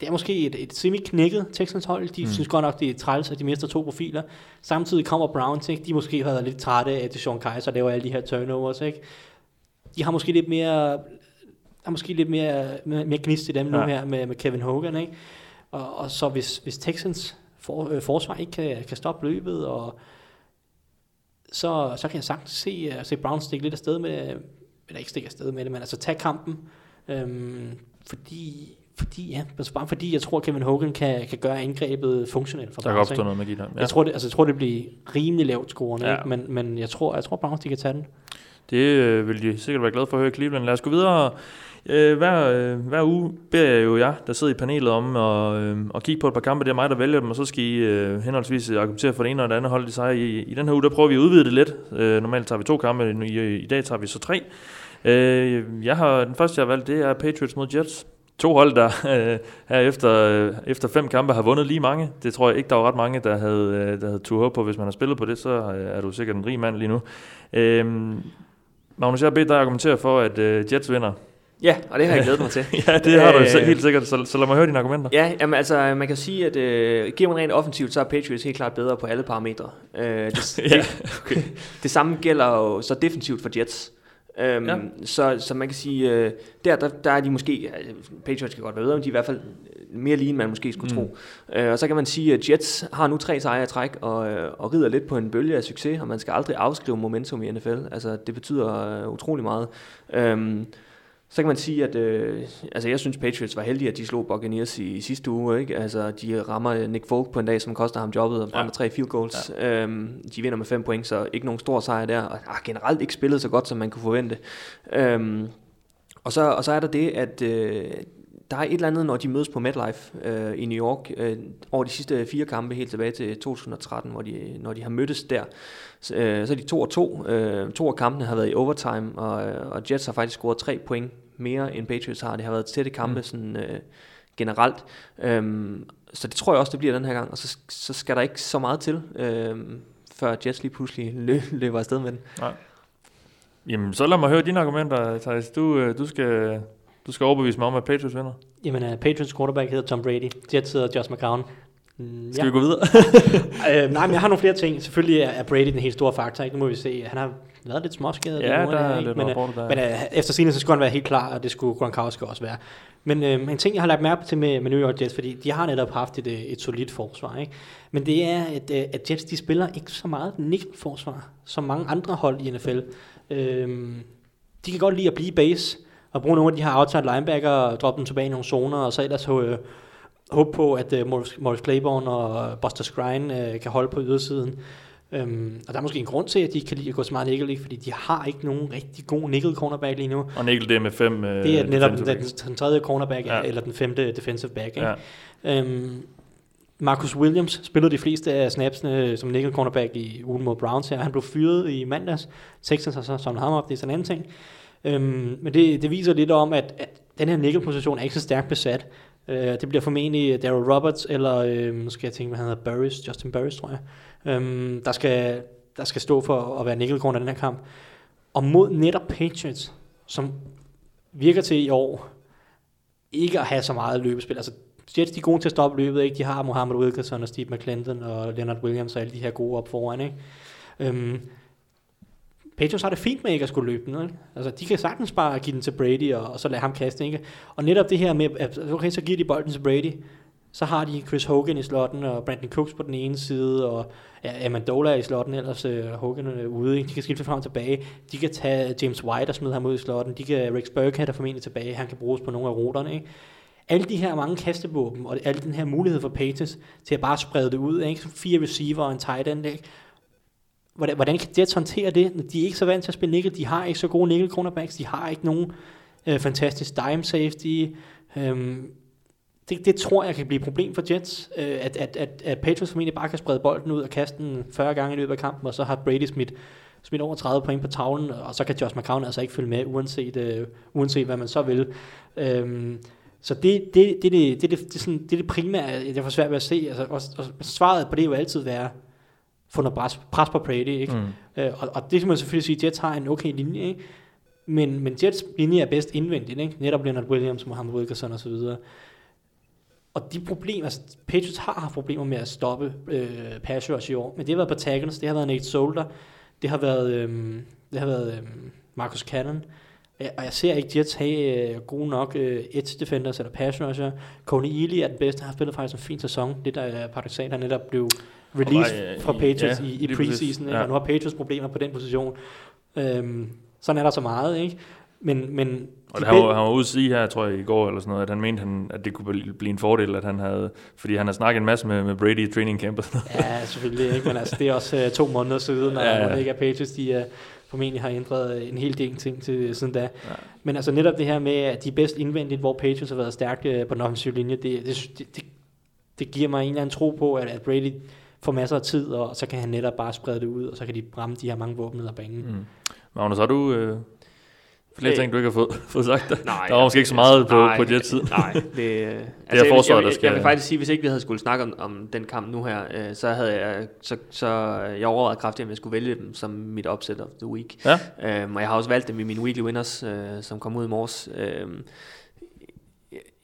Det er måske et, et semi-knækket Texans hold. De mm. synes godt nok, det er træls, at de mister to profiler. Samtidig kommer Browns, ikke? de måske har været lidt trætte af, at Sean Kaiser laver alle de her turnovers. Ikke? De har måske lidt mere er måske lidt mere, mere, mere gnist i dem ja. nu her med, med Kevin Hogan. Ikke? Og, og så hvis, hvis Texans for, øh, forsvar ikke kan, kan stoppe løbet, og så, så kan jeg sagtens se, uh, se Browns stikke lidt afsted med, eller ikke stikke afsted med det, men altså tage kampen, øhm, fordi, fordi, ja, altså bare fordi jeg tror, Kevin Hogan kan, kan gøre angrebet funktionelt for Der kan opstå noget der. Ja. Jeg, tror, det, altså, jeg tror, det bliver rimelig lavt scorende, Ja. ikke? Men, men jeg tror, jeg tror Browns, de kan tage den. Det øh, vil de sikkert være glade for at høre i Cleveland. Lad os gå videre. Øh, hver, øh, hver uge beder jeg jo jer, der sidder i panelet om at, øh, at kigge på et par kampe. Det er mig, der vælger dem, og så skal I øh, henholdsvis argumentere for det ene og det andet hold. Sig. I, I den her uge, der prøver vi at udvide det lidt. Øh, normalt tager vi to kampe, i, i dag tager vi så tre. Øh, jeg har, den første, jeg har valgt, det er Patriots mod Jets. To hold, der øh, her efter, øh, efter fem kampe har vundet lige mange. Det tror jeg ikke, der var ret mange, der havde, øh, der havde tur på. Hvis man har spillet på det, så øh, er du sikkert en rig mand lige nu. Øh, Magnus, jeg har bedt dig argumentere for, at øh, Jets vinder. Ja, og det har jeg glædet mig til. ja, det har du Øh, øh, helt sikkert, så, så lad mig høre dine argumenter. Ja, jamen, altså man kan sige, at øh, giver man rent offensivt, så er Patriots helt klart bedre på alle parametre. Øh, det, Ja, det, det samme gælder jo så defensivt for Jets. Øhm, Ja. så, så man kan sige, øh, der, der, der er de måske, øh, Patriots kan godt være bedre, men de er i hvert fald mere lige, end man måske skulle Mm. mm. tro. Øh, og så kan man sige, at Jets har nu tre sejre i træk, og, øh, og rider lidt på en bølge af succes, og man skal aldrig afskrive momentum i NFL. Altså, det betyder øh, utrolig meget. Øhm, så kan man sige, at øh, altså jeg synes, Patriots var heldige, at de slog Buccaneers i, i sidste uge. Ikke? Altså, de rammer Nick Folk på en dag, som koster ham jobbet, og brænder Ja. tre field goals. Ja. Øhm, de vinder med fem point, så ikke nogen stor sejr der. Og har generelt ikke spillet så godt, som man kunne forvente. Øhm, og, så, og så er der det, at øh, der er et eller andet, når de mødes på MetLife øh, i New York, øh, over de sidste fire kampe, helt tilbage til 2013, hvor de, når de har mødtes der, så, øh, så er de to og to. Øh, to af kampene har været i overtime, og, og Jets har faktisk scoret tre point mere, end Patriots har. Det har været tætte kampe Mm. sådan, øh, generelt. Øhm, så det tror jeg også, det bliver den her gang, og så, så skal der ikke så meget til, øh, før Jets lige pludselig lø, løber afsted med den. Jamen, så lad mig høre dine argumenter, Thijs. Du, øh, du, skal, du skal overbevise mig om, at Patriots vinder. Jamen, uh, Patriots quarterback hedder Tom Brady. Jets hedder Josh McCown. Mm, Skal vi gå videre? øh, nej, men jeg har nogle flere ting. Selvfølgelig er, Brady den helt store faktor. Ikke? Nu må vi se. Han har været lidt småskadet. ja, der er lidt men, øh, rapporter der. men øh, efter sine så skulle han være helt klar, og det skulle Gronkowski også være. Men øh, en ting, jeg har lagt mærke til med, med New York Jets, fordi de har netop haft et, øh, et solidt forsvar, ikke? men det er, at, at Jets de spiller ikke så meget nickel-forsvar, som mange andre hold i NFL. Øh, de kan godt lide at blive base, og bruge nogle af de her outside linebacker, og droppe dem tilbage i nogle zoner, og så ellers øh, håbe på, at øh, Morris, Claiborne og Buster Skrine øh, kan holde på ydersiden. Øhm, og der er måske en grund til, at de ikke kan lide at gå så meget nickel, ikke? fordi de har ikke nogen rigtig god nickel cornerback lige nu. Og Nikkel, det er med fem øh, Det er netop den, den, den tredje cornerback, Ja. eller den femte defensive back. Ikke? Ja. Øhm, Marcus Williams spillede de fleste af snapsene som nickel cornerback i ugen mod Browns her. Han blev fyret i mandags. Texans har så samlet ham op, det er sådan en anden ting. Øhm, men det, det viser lidt om, at, at den her nickel-position er ikke så stærkt besat. Øh, det bliver formentlig Daryl Roberts, eller øh, nu skal jeg tænke, hvad han hedder, Burris, Justin Burris, tror jeg, øhm, der, skal, der skal stå for at være nickel af i den her kamp. Og mod netop Patriots, som virker til i år ikke at have så meget løbespil. Altså, Jets de er gode til at stoppe løbet, ikke? De har Mohammed Wilkerson og Steve McClendon og Leonard Williams og alle de her gode op foran, ikke? Øhm, Patriots har det fint med ikke at skulle løbe den, ikke? Altså, de kan sagtens bare give den til Brady og, og så lade ham kaste, ikke? Og netop det her med, at okay, så giver de bolden til Brady, så har de Chris Hogan i slotten, og Brandon Cooks på den ene side, og ja, Amandola er i slotten, ellers uh, Hogan er ude. Ikke? De kan skifte frem og tilbage. De kan tage øh, James White og smide ham ud i slotten. De kan, Rex Burkhead er formentlig tilbage. Han kan bruges på nogle af ruterne. Ikke? Alle de her mange kastevåben, og alle den her mulighed for Patriots til at bare sprede det ud. Ikke? Fire receiver og en tight end. Ikke? hvordan, hvordan kan Jets håndtere det? De er ikke så vant til at spille nickel, de har ikke så gode nickel cornerbacks, de har ikke nogen øh, fantastisk dime safety. Øh, det, det tror jeg kan blive et problem for Jets, øh, at, at, at, at Patriots formentlig bare kan sprede bolden ud og kaste den 40 gange i løbet af kampen, og så har Brady smidt, smidt over 30 point på tavlen, og så kan Josh McCown altså ikke følge med, uanset, øh, uanset hvad man så vil. Øh, så det, det, det, det, det, det, det, sådan, det, det primære, jeg får svært ved at se. Altså, og, og svaret på det vil altid være, få noget pres, pres på Brady, ikke? Mm. Øh, og, og det kan man selvfølgelig sige, at Jets har en okay linje, ikke? Men, men Jets linje er bedst indvendigt, ikke? Netop Leonard Williams, Mohamed Wilkerson og så videre. Og de problemer, altså Patriots har haft problemer med at stoppe øh, pass rush i år, men det har været på tackles, det har været Nate Solder, det har været, øh, det har været øh, Marcus Cannon, og jeg ser ikke Jets have øh, gode nok øh, edge defenders eller pass rusher. Coney Ely er den bedste, han har spillet faktisk en fin sæson. Det der er paradoxalt, han netop blev released Og var, øh, fra i- Patriots ja, i, i preseason? Ja. og nu har Patriots problemer på den position. Øhm, sådan er der så meget, ikke? Men, men Og de det, han, var, han var ude at sige her, tror jeg, i går eller sådan noget, at han mente, han, at det kunne blive- en fordel, at han havde, fordi han har snakket en masse med, med Brady i training camp og sådan noget. Ja, selvfølgelig ikke, men altså, det er også uh, to måneder siden, og Ja, ja, ikke er Patriots, de uh, formentlig har ændret øh, en hel del ting til siden da. Ja. Men altså netop det her med, at de er bedst indvendigt, hvor Patriots har været stærke øh, på den offensive linje, det, det, det, det, det giver mig en eller anden tro på, at, at Brady får masser af tid, og så kan han netop bare sprede det ud, og så kan de ramme de her mange våben ned ad banen. Mm. Magnus, har du... Øh, Flere Øh, ting, du ikke har fået, fået sagt. Der, Nej, der var måske ikke så meget på, nej, på Jets side. Nej, det, øh, er jeg vil- forsvaret, jeg, der skal- Jeg vil faktisk sige, hvis ikke vi havde skulle snakke om, om den kamp nu her, øh, så havde jeg, så, så jeg overvejede kraftigt, om jeg skulle vælge dem som mit upset of the week. Ja. Øhm, og jeg har også valgt dem i mine weekly winners, øh, som kom ud i morges. Øhm,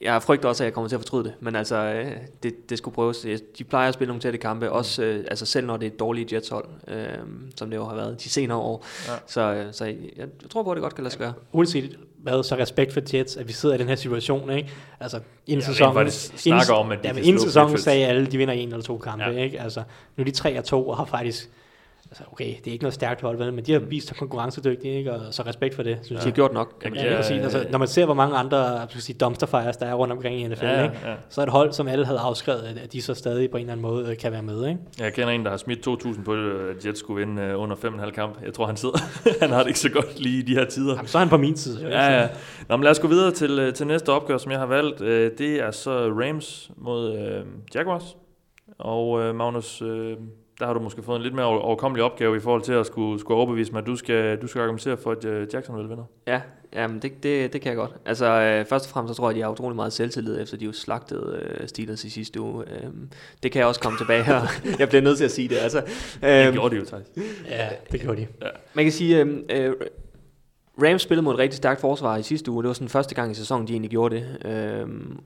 jeg frygter også, at jeg kommer til at fortryde det, men altså, øh, det, det skulle prøves. De plejer at spille nogle tætte kampe, også øh, altså selv når det er et dårligt Jets-hold, øh, som det jo har været de senere år. Ja. Så, øh, så jeg, jeg tror på, at det godt kan lade sig gøre. Uanset hvad, så respekt for Jets, at vi sidder i den her situation, ikke? Altså, inden Ja, sæsonen... faktisk snakker om, at de ja, inden sæsonen sagde alle, at de vinder en eller to kampe, Ja. ja. ikke? Altså, nu er de 3 og 2 og har faktisk... Altså, okay, det er ikke noget stærkt hold, vel, men de har vist sig konkurrencedygtige, ikke? Og så respekt for det, synes De jeg. har gjort nok, kan man Ja, ja, Ja. Altså, når man ser, hvor mange andre sige, dumpster fires, der er rundt omkring i NFL, Ja, ikke? ja. så er et hold, som alle havde afskrevet, at- de så stadig på en eller anden måde øh, kan være med. Ikke? Jeg kender en, der har smidt 2.000 på, at Jets skulle vinde øh, under 5,5 kamp. Jeg tror, han sidder. han har det ikke så godt lige i de her tider. Jamen, så er han på min side. ikke? Ja, ja. Nå, men lad os gå videre til, øh, til næste opgør, som jeg har valgt. Øh, Det er så Rams mod øh, Jaguars. Og øh, Magnus, øh, der har du måske fået en lidt mere over- overkommelig opgave i forhold til at skulle, skulle overbevise mig, at du skal, du skal argumentere for, at øh, Jacksonville vinder. Ja, jamen det, det, det kan jeg godt. Altså øh, først og fremmest så tror jeg, at de har utrolig meget selvtillid, efter de jo slagtede øh, Steelers i sidste uge. Øhm, det kan jeg også komme tilbage her. jeg bliver nødt til at sige det. Altså, Det øhm, gjorde de jo, Thijs. ja, det gjorde de. man kan sige, øh, øh, Rams spillede mod et rigtig stærkt forsvar i sidste uge. Det var sådan første gang i sæsonen, de egentlig gjorde det. Øhm,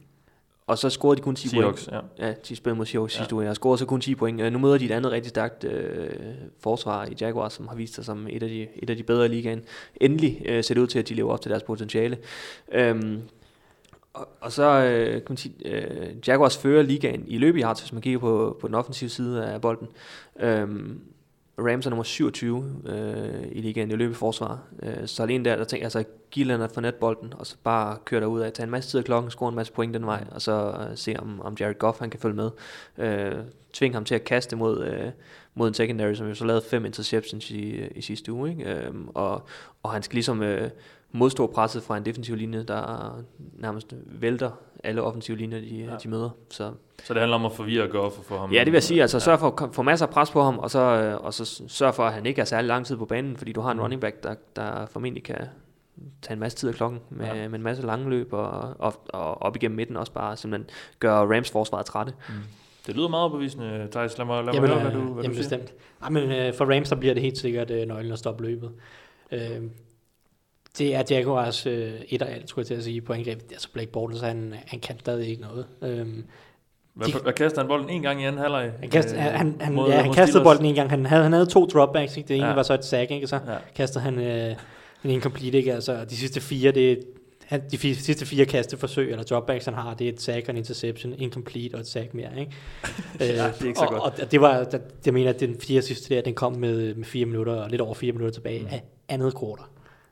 og så scorede de kun 10 point. Seahawks, ja. Ja, de spillede mod Seahawks Ja. sidste uge. Har scoret så kun 10 point. Øh, Nu møder de et andet rigtig stærkt øh, forsvar i Jaguars, som har vist sig som et af de, et af de bedre i ligaen. Endelig øh, ser det ud til, at de lever op til deres potentiale. Øhm, og, og så øh, kan man sige, øh, Jaguars fører ligaen i løb i hvis man kigger på, på den offensive side af bolden. Øhm, Rams er nummer 27 øh, i ligaen i løbeforsvar. i forsvar. Øh, så alene der, der tænker jeg altså, giv Leonard for netbolden, og så bare køre derud af, tage en masse tid af klokken, score en masse point den vej, og så øh, se om, om Jared Goff han kan følge med. Øh, tvinge ham til at kaste mod, øh, mod en secondary, som jo så lavede fem interceptions i, i sidste uge. Ikke? Øh, og, og han skal ligesom øh, modstå presset fra en defensiv linje, der nærmest vælter alle offensive linjer, de, Ja. de møder. Så Så det handler om at forvirre Goff og få ham... Ja, det vil jeg sige. Altså, sørg for at få masser af pres på ham, og så, øh, og så sørg for, at han ikke er særlig lang tid på banen, fordi du har en Mm. running back, der, der formentlig kan tage en masse tid af klokken med, Ja. med en masse lange løb, og, og, og op igennem midten også bare simpelthen gøre Rams forsvaret trætte. Det lyder meget overbevisende, Thijs. Lad mig, lad mig Jamen, høre, hvad øh, du, hvad jamen du siger. bestemt. Ja, men øh, for Rams, så bliver det helt sikkert øh, nøglen at stoppe løbet. Øh, det er Jaguars øh, et og alt, skulle jeg til at sige, på angreb. Altså Blake Bortles, han, han kan stadig ikke noget. Øh, Hvad, de- hvad kaster han bolden en gang i anden halvleg? han, kast, øh, han, han, mod- ja, han kastede bolden en gang. Han havde, han havde to dropbacks, ikke? det ene Ja. var så et sack, ikke? så Ja. kastede han øh, en incomplete. Ikke? Altså, de sidste fire, det er, han, de fire, sidste fire kasteforsøg, eller dropbacks, han har, det er et sack og en interception, incomplete og et sack mere. Ikke? øh, det er ikke så og, godt. Og, det var, der, jeg mener, at den fire sidste der, den kom med, med fire minutter, og lidt over fire minutter tilbage Mm. af andet quarter.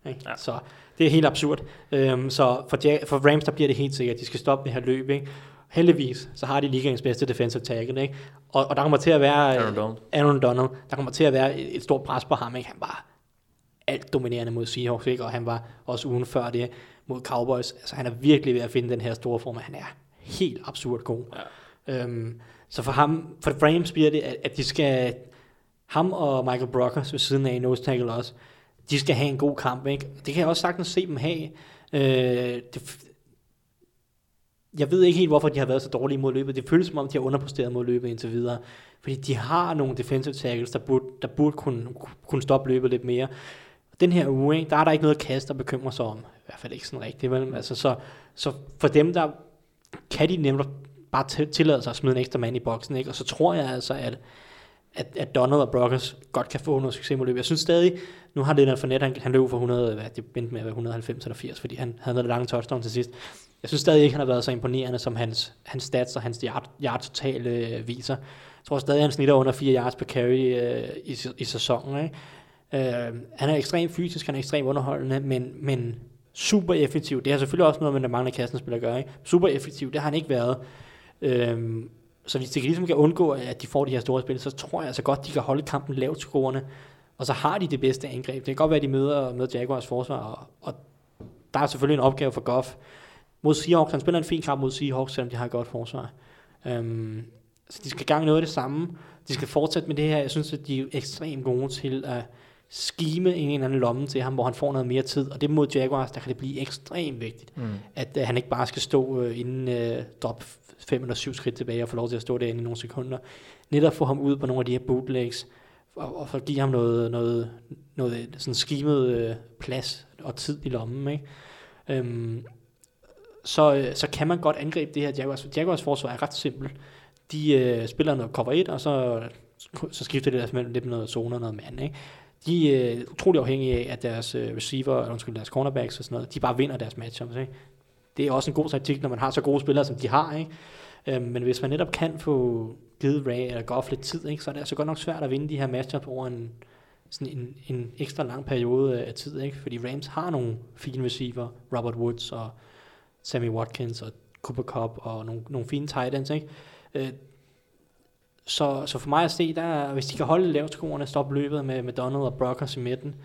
Ikke? Ja. Så det er helt absurd. Øhm, så for, Ja- for Rams, der bliver det helt sikkert, at de skal stoppe det her løb. Ikke? Heldigvis, så har de ligaens bedste defensive tackle, ikke? Og, og der kommer til at være... Aaron Donald. Aaron Donald, der kommer til at være et, et stort pres på ham, ikke? Han var alt dominerende mod Seahawks, ikke? Og han var også ugen før det mod Cowboys. Altså, han er virkelig ved at finde den her store form, han er helt absurd god. Ja. Øhm, så for ham, for Rams bliver det, at, at de skal, ham og Michael Brockers ved siden af nose tackle også, de skal have en god kamp, ikke? Det kan jeg også sagtens se dem have. Øh, det, jeg ved ikke helt, hvorfor de har været så dårlige mod løbet. Det føles som om, de har underpresteret mod løbet indtil videre. Fordi de har nogle defensive tackles, der burde, der burde kunne, kunne stoppe løbet lidt mere. Den her uge, ikke, der er der ikke noget kast, der bekymrer sig om. I hvert fald ikke sådan rigtigt. Vel? Altså, så, så for dem, der kan de nemlig bare til- tillade sig at smide en ekstra mand i boksen. Ikke? Og så tror jeg altså, at, at, at Donald og Brockers godt kan få noget succes mod løbet. Jeg synes stadig, nu har Leonard Fournette, han, han løb for 100, hvad, det endte med at være 190 eller 80, fordi han havde noget lange touchdown til sidst. Jeg synes stadig ikke, han har været så imponerende, som hans, hans stats og hans yard, yard totale øh, viser. Jeg tror stadig, han snitter under 4 yards per carry øh, i, i sæsonen. Ikke? Øh, han er ekstremt fysisk, han er ekstremt underholdende, men, men super effektiv. Det har selvfølgelig også noget med, at mange kassen spiller gør. Ikke? Super effektiv, det har han ikke været. Øh, så hvis de ligesom kan undgå, at de får de her store spil, så tror jeg altså godt, de kan holde kampen lavt scorende. Og så har de det bedste angreb. Det kan godt være, at de møder, møder Jaguars forsvar, og, og der er selvfølgelig en opgave for Goff. Mod Seahawks, han spiller en fin kamp mod Seahawks, selvom de har et godt forsvar. Um, så de skal gang noget af det samme. De skal fortsætte med det her. Jeg synes, at de er ekstremt gode til at skime en eller anden lomme til ham, hvor han får noget mere tid, og det mod Jaguars, der kan det blive ekstremt vigtigt, mm. at uh, han ikke bare skal stå uh, inden uh, drop fem eller syv skridt tilbage og få lov til at stå derinde i nogle sekunder. Netop få ham ud på nogle af de her bootlegs, og, og for at give ham noget, noget, noget sådan skimet øh, plads og tid i lommen. Ikke? Øhm, så, øh, så kan man godt angribe det her Jaguars. Jaguars forsvar er ret simpelt. De øh, spiller noget cover 1, og så, så skifter det deres mellem lidt noget zone og noget mand. Ikke? De er øh, utrolig afhængige af, at deres øh, receiver, undskyld, deres cornerbacks og sådan noget, de bare vinder deres matchups. Ikke? Det er også en god taktik, når man har så gode spillere, som de har. Ikke? Øhm, men hvis man netop kan få givet Ray eller Goff lidt tid, ikke, så er det altså godt nok svært at vinde de her matchups over en, sådan en, en ekstra lang periode af tid, ikke? fordi Rams har nogle fine receiver, Robert Woods og Sammy Watkins og Cooper Cup og nogle, nogle fine tight ends. Ikke? Øh, så, så for mig at se, der, hvis de kan holde lavt skoene og stoppe løbet med, med Donald og Brockers i midten,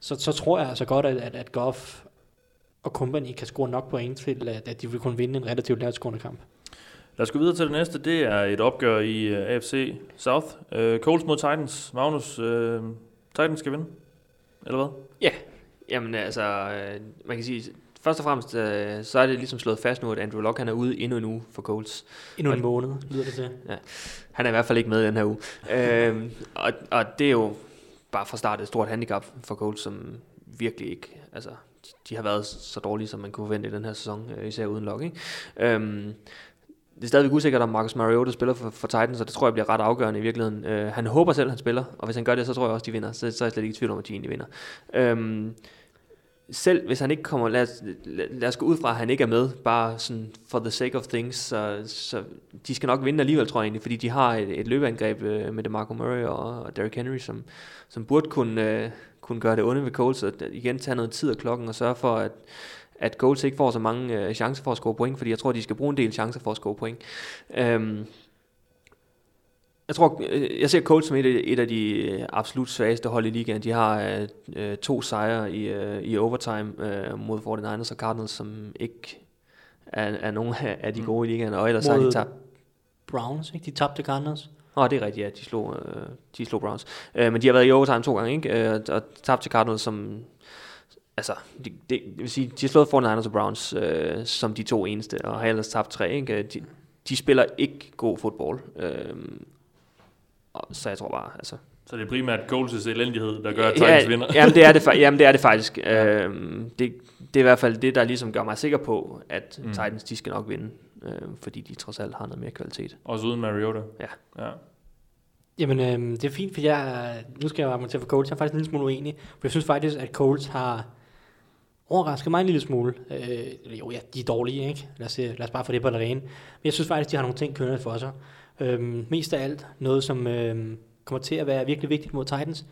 så, så tror jeg altså godt, at, at, at Goff og company kan score nok point til, at, at de vil kunne vinde en relativt lavt kamp. Lad os gå videre til det næste. Det er et opgør i uh, øh, AFC South. Uh, Coles mod Titans. Magnus, uh, Titans skal vinde? Eller hvad? Ja, jamen altså, uh, man kan sige, først og fremmest, uh, så er det ligesom slået fast nu, at Andrew Locke han er ude endnu en uge for Colts. Endnu en måned, lyder det til. Ja, han er i hvert fald ikke med i den her uge. uh, og, og det er jo bare fra start et stort handicap for Colts, som virkelig ikke, altså, de, har været så dårlige, som man kunne forvente i den her sæson, øh, især uden Locke. Ikke? Um, det er stadigvæk usikkert, om Marcus Mariota spiller for, for Titans, så det tror jeg bliver ret afgørende i virkeligheden. Øh, han håber selv, at han spiller, og hvis han gør det, så tror jeg også, de vinder. Så, så er jeg slet ikke i tvivl om, at de egentlig vinder. Øhm, selv hvis han ikke kommer, lad os, lad os gå ud fra, at han ikke er med, bare sådan for the sake of things, så, så de skal nok vinde alligevel, tror jeg egentlig, fordi de har et, et løbeangreb øh, med DeMarco Murray og, og Derrick Henry, som, som burde kunne, Øh, kunne gøre det onde ved Colts, og igen tage noget tid af klokken og sørge for, at at Goals ikke får så mange øh, chancer for at score point, fordi jeg tror, de skal bruge en del chancer for at score point. Um, jeg tror, øh, jeg ser Colts som et, et af de øh, absolut svageste hold i ligaen. De har øh, to sejre i, øh, i overtime øh, mod 49ers og Cardinals, som ikke er, er nogen af de mm. gode i ligaen, og ellers mod har de tabt. Browns, ikke? De tabte Cardinals. Oh, det er rigtigt, ja. De slog, øh, de slog Browns. Øh, men de har været i overtime to gange, ikke? Øh, og tabt til Cardinals, som altså, det, det, det vil sige, de har slået 49ers og Browns øh, som de to eneste, og har ellers tabt tre. Ikke? De, de spiller ikke god fodbold. Øh, så jeg tror bare, altså... Så det er primært Coles' elendighed, der gør, at Titans ja, vinder? jamen, det er det, jamen, det er det faktisk. Ja. Øhm, det, det er i hvert fald det, der ligesom gør mig sikker på, at mm. Titans, de skal nok vinde. Øh, fordi de trods alt har noget mere kvalitet. Også uden Mariota? Ja. ja. Jamen, øh, det er fint, for jeg, nu skal jeg argumentere for Coles. Jeg er faktisk en lille smule uenig, for jeg synes faktisk, at Coles har overrasket mig en lille smule. Øh, jo, ja, de er dårlige, ikke? Lad os, lad os bare få det på det rene. Men jeg synes faktisk, de har nogle ting kørende for sig. Øh, mest af alt noget, som øh, kommer til at være virkelig vigtigt mod Titans.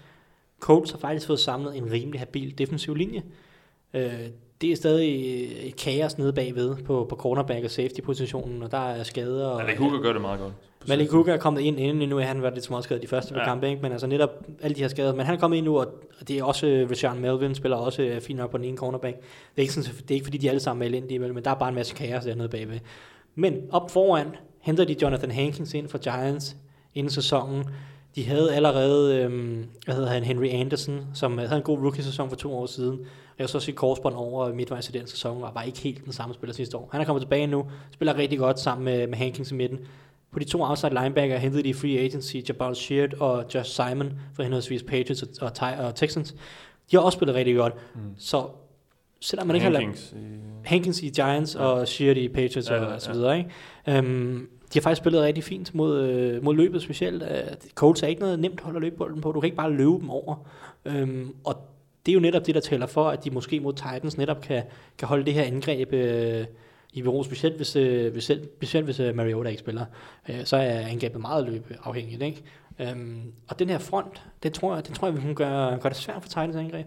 Colts har faktisk fået samlet en rimelig habil defensiv linje. Øh, det er stadig et kaos nede bagved på, på cornerback og safety positionen, og der er skader. Og, Malik Hooker gør det meget godt. Malik Hooker er kommet ind inden, nu er han været lidt småskadet de første ja. kampe, ikke? men altså netop alle de her skader. Men han er kommet ind nu, og det er også uh, Richard Melvin spiller også uh, fint op på den ene cornerback. Det er, ikke sådan, det er ikke fordi, de alle sammen er elendige, men der er bare en masse kaos dernede bagved. Men op foran henter de Jonathan Hankins ind fra Giants inden sæsonen. De havde allerede, øhm, hvad hedder han, Henry Anderson, som havde en god rookie-sæson for to år siden. Jeg så sit korsbånd over midtvejs i den sæson, og var ikke helt den samme spiller sidste år. Han er kommet tilbage nu, spiller rigtig godt sammen med, med Hankins i midten. På de to outside linebacker hentede de free agency Jabal Sheard og Josh Simon for henholdsvis Patriots og, og, og Texans. De har også spillet rigtig godt. Mm. Så selvom man ikke har lavet Hankins i Giants ja. og Sheard i Patriots ja, og, og så videre, ikke? Um, de har faktisk spillet rigtig fint mod, øh, mod løbet specielt. Uh, Colts er ikke noget nemt hold at løbe bolden på. Du kan ikke bare løbe dem over. Um, og det er jo netop det, der taler for, at de måske mod Titans netop kan, kan holde det her angreb øh, i bero, specielt hvis, øh, hvis, specielt hvis øh, Mariota ikke spiller. Øh, så er angrebet meget løbe afhængigt. Ikke? Um, og den her front, det tror jeg, det tror jeg, vi kan gøre, gøre det svært for Titans angreb.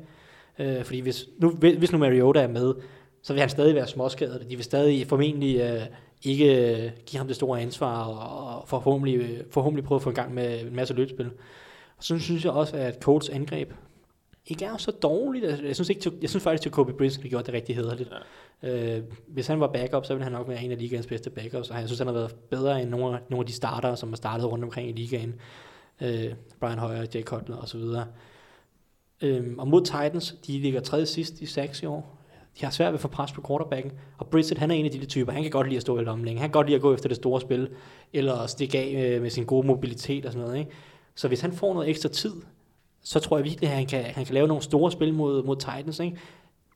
Øh, fordi hvis nu, hvis nu Mariota er med, så vil han stadig være småskadet. De vil stadig formentlig øh, ikke øh, give ham det store ansvar, og, og forhåbentlig, øh, forhåbentlig prøve at få en gang med en masse løbspil. Og så synes jeg også, at Colts angreb ikke er så dårligt. Altså, jeg synes, ikke, jeg synes faktisk, at Kobe Bryant gjort det rigtig hederligt. Ja. Øh, hvis han var backup, så ville han nok være en af ligaens bedste backups, og jeg synes, han har været bedre end nogle, nogle af de starter, som har startet rundt omkring i ligaen. Øh, Brian Hoyer, Jay Cutler osv. Øhm, og mod Titans, de ligger tredje sidst i sacks i år. De har svært ved at få pres på quarterbacken. Og Brissett, han er en af de der typer. Han kan godt lide at stå i lommen længe. Han kan godt lide at gå efter det store spil. Eller stikke af øh, med sin gode mobilitet og sådan noget. Ikke? Så hvis han får noget ekstra tid, så tror jeg virkelig, at han kan, han kan lave nogle store spil mod, mod Titans. Ikke?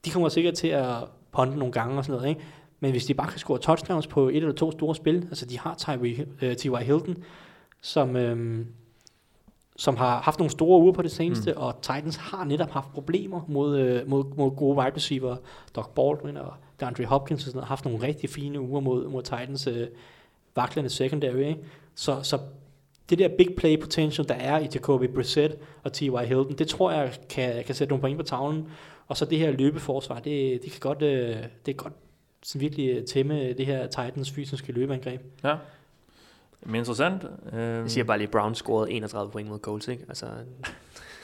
De kommer sikkert til at ponde nogle gange og sådan noget. Ikke? Men hvis de bare kan score touchdowns på et eller to store spil, altså de har T.Y. Uh, T.Y. Hilton, som, øhm, som har haft nogle store uger på det seneste, mm. og Titans har netop haft problemer mod, øh, mod, mod gode wide receiver, Doc Baldwin og DeAndre Hopkins og sådan noget, har haft nogle rigtig fine uger mod, mod Titans øh, vaklende secondary. Ikke? Så, så det der big play potential, der er i Jacoby Brissett og T.Y. Hilton, det tror jeg kan, kan sætte nogle point på tavlen. Og så det her løbeforsvar, det, det kan godt, øh, det kan godt sådan virkelig tæmme det her Titans fysiske løbeangreb. Ja. Men interessant. Øh, Jeg siger bare lige, Brown scorede 31 point mod Colts, ikke? Altså,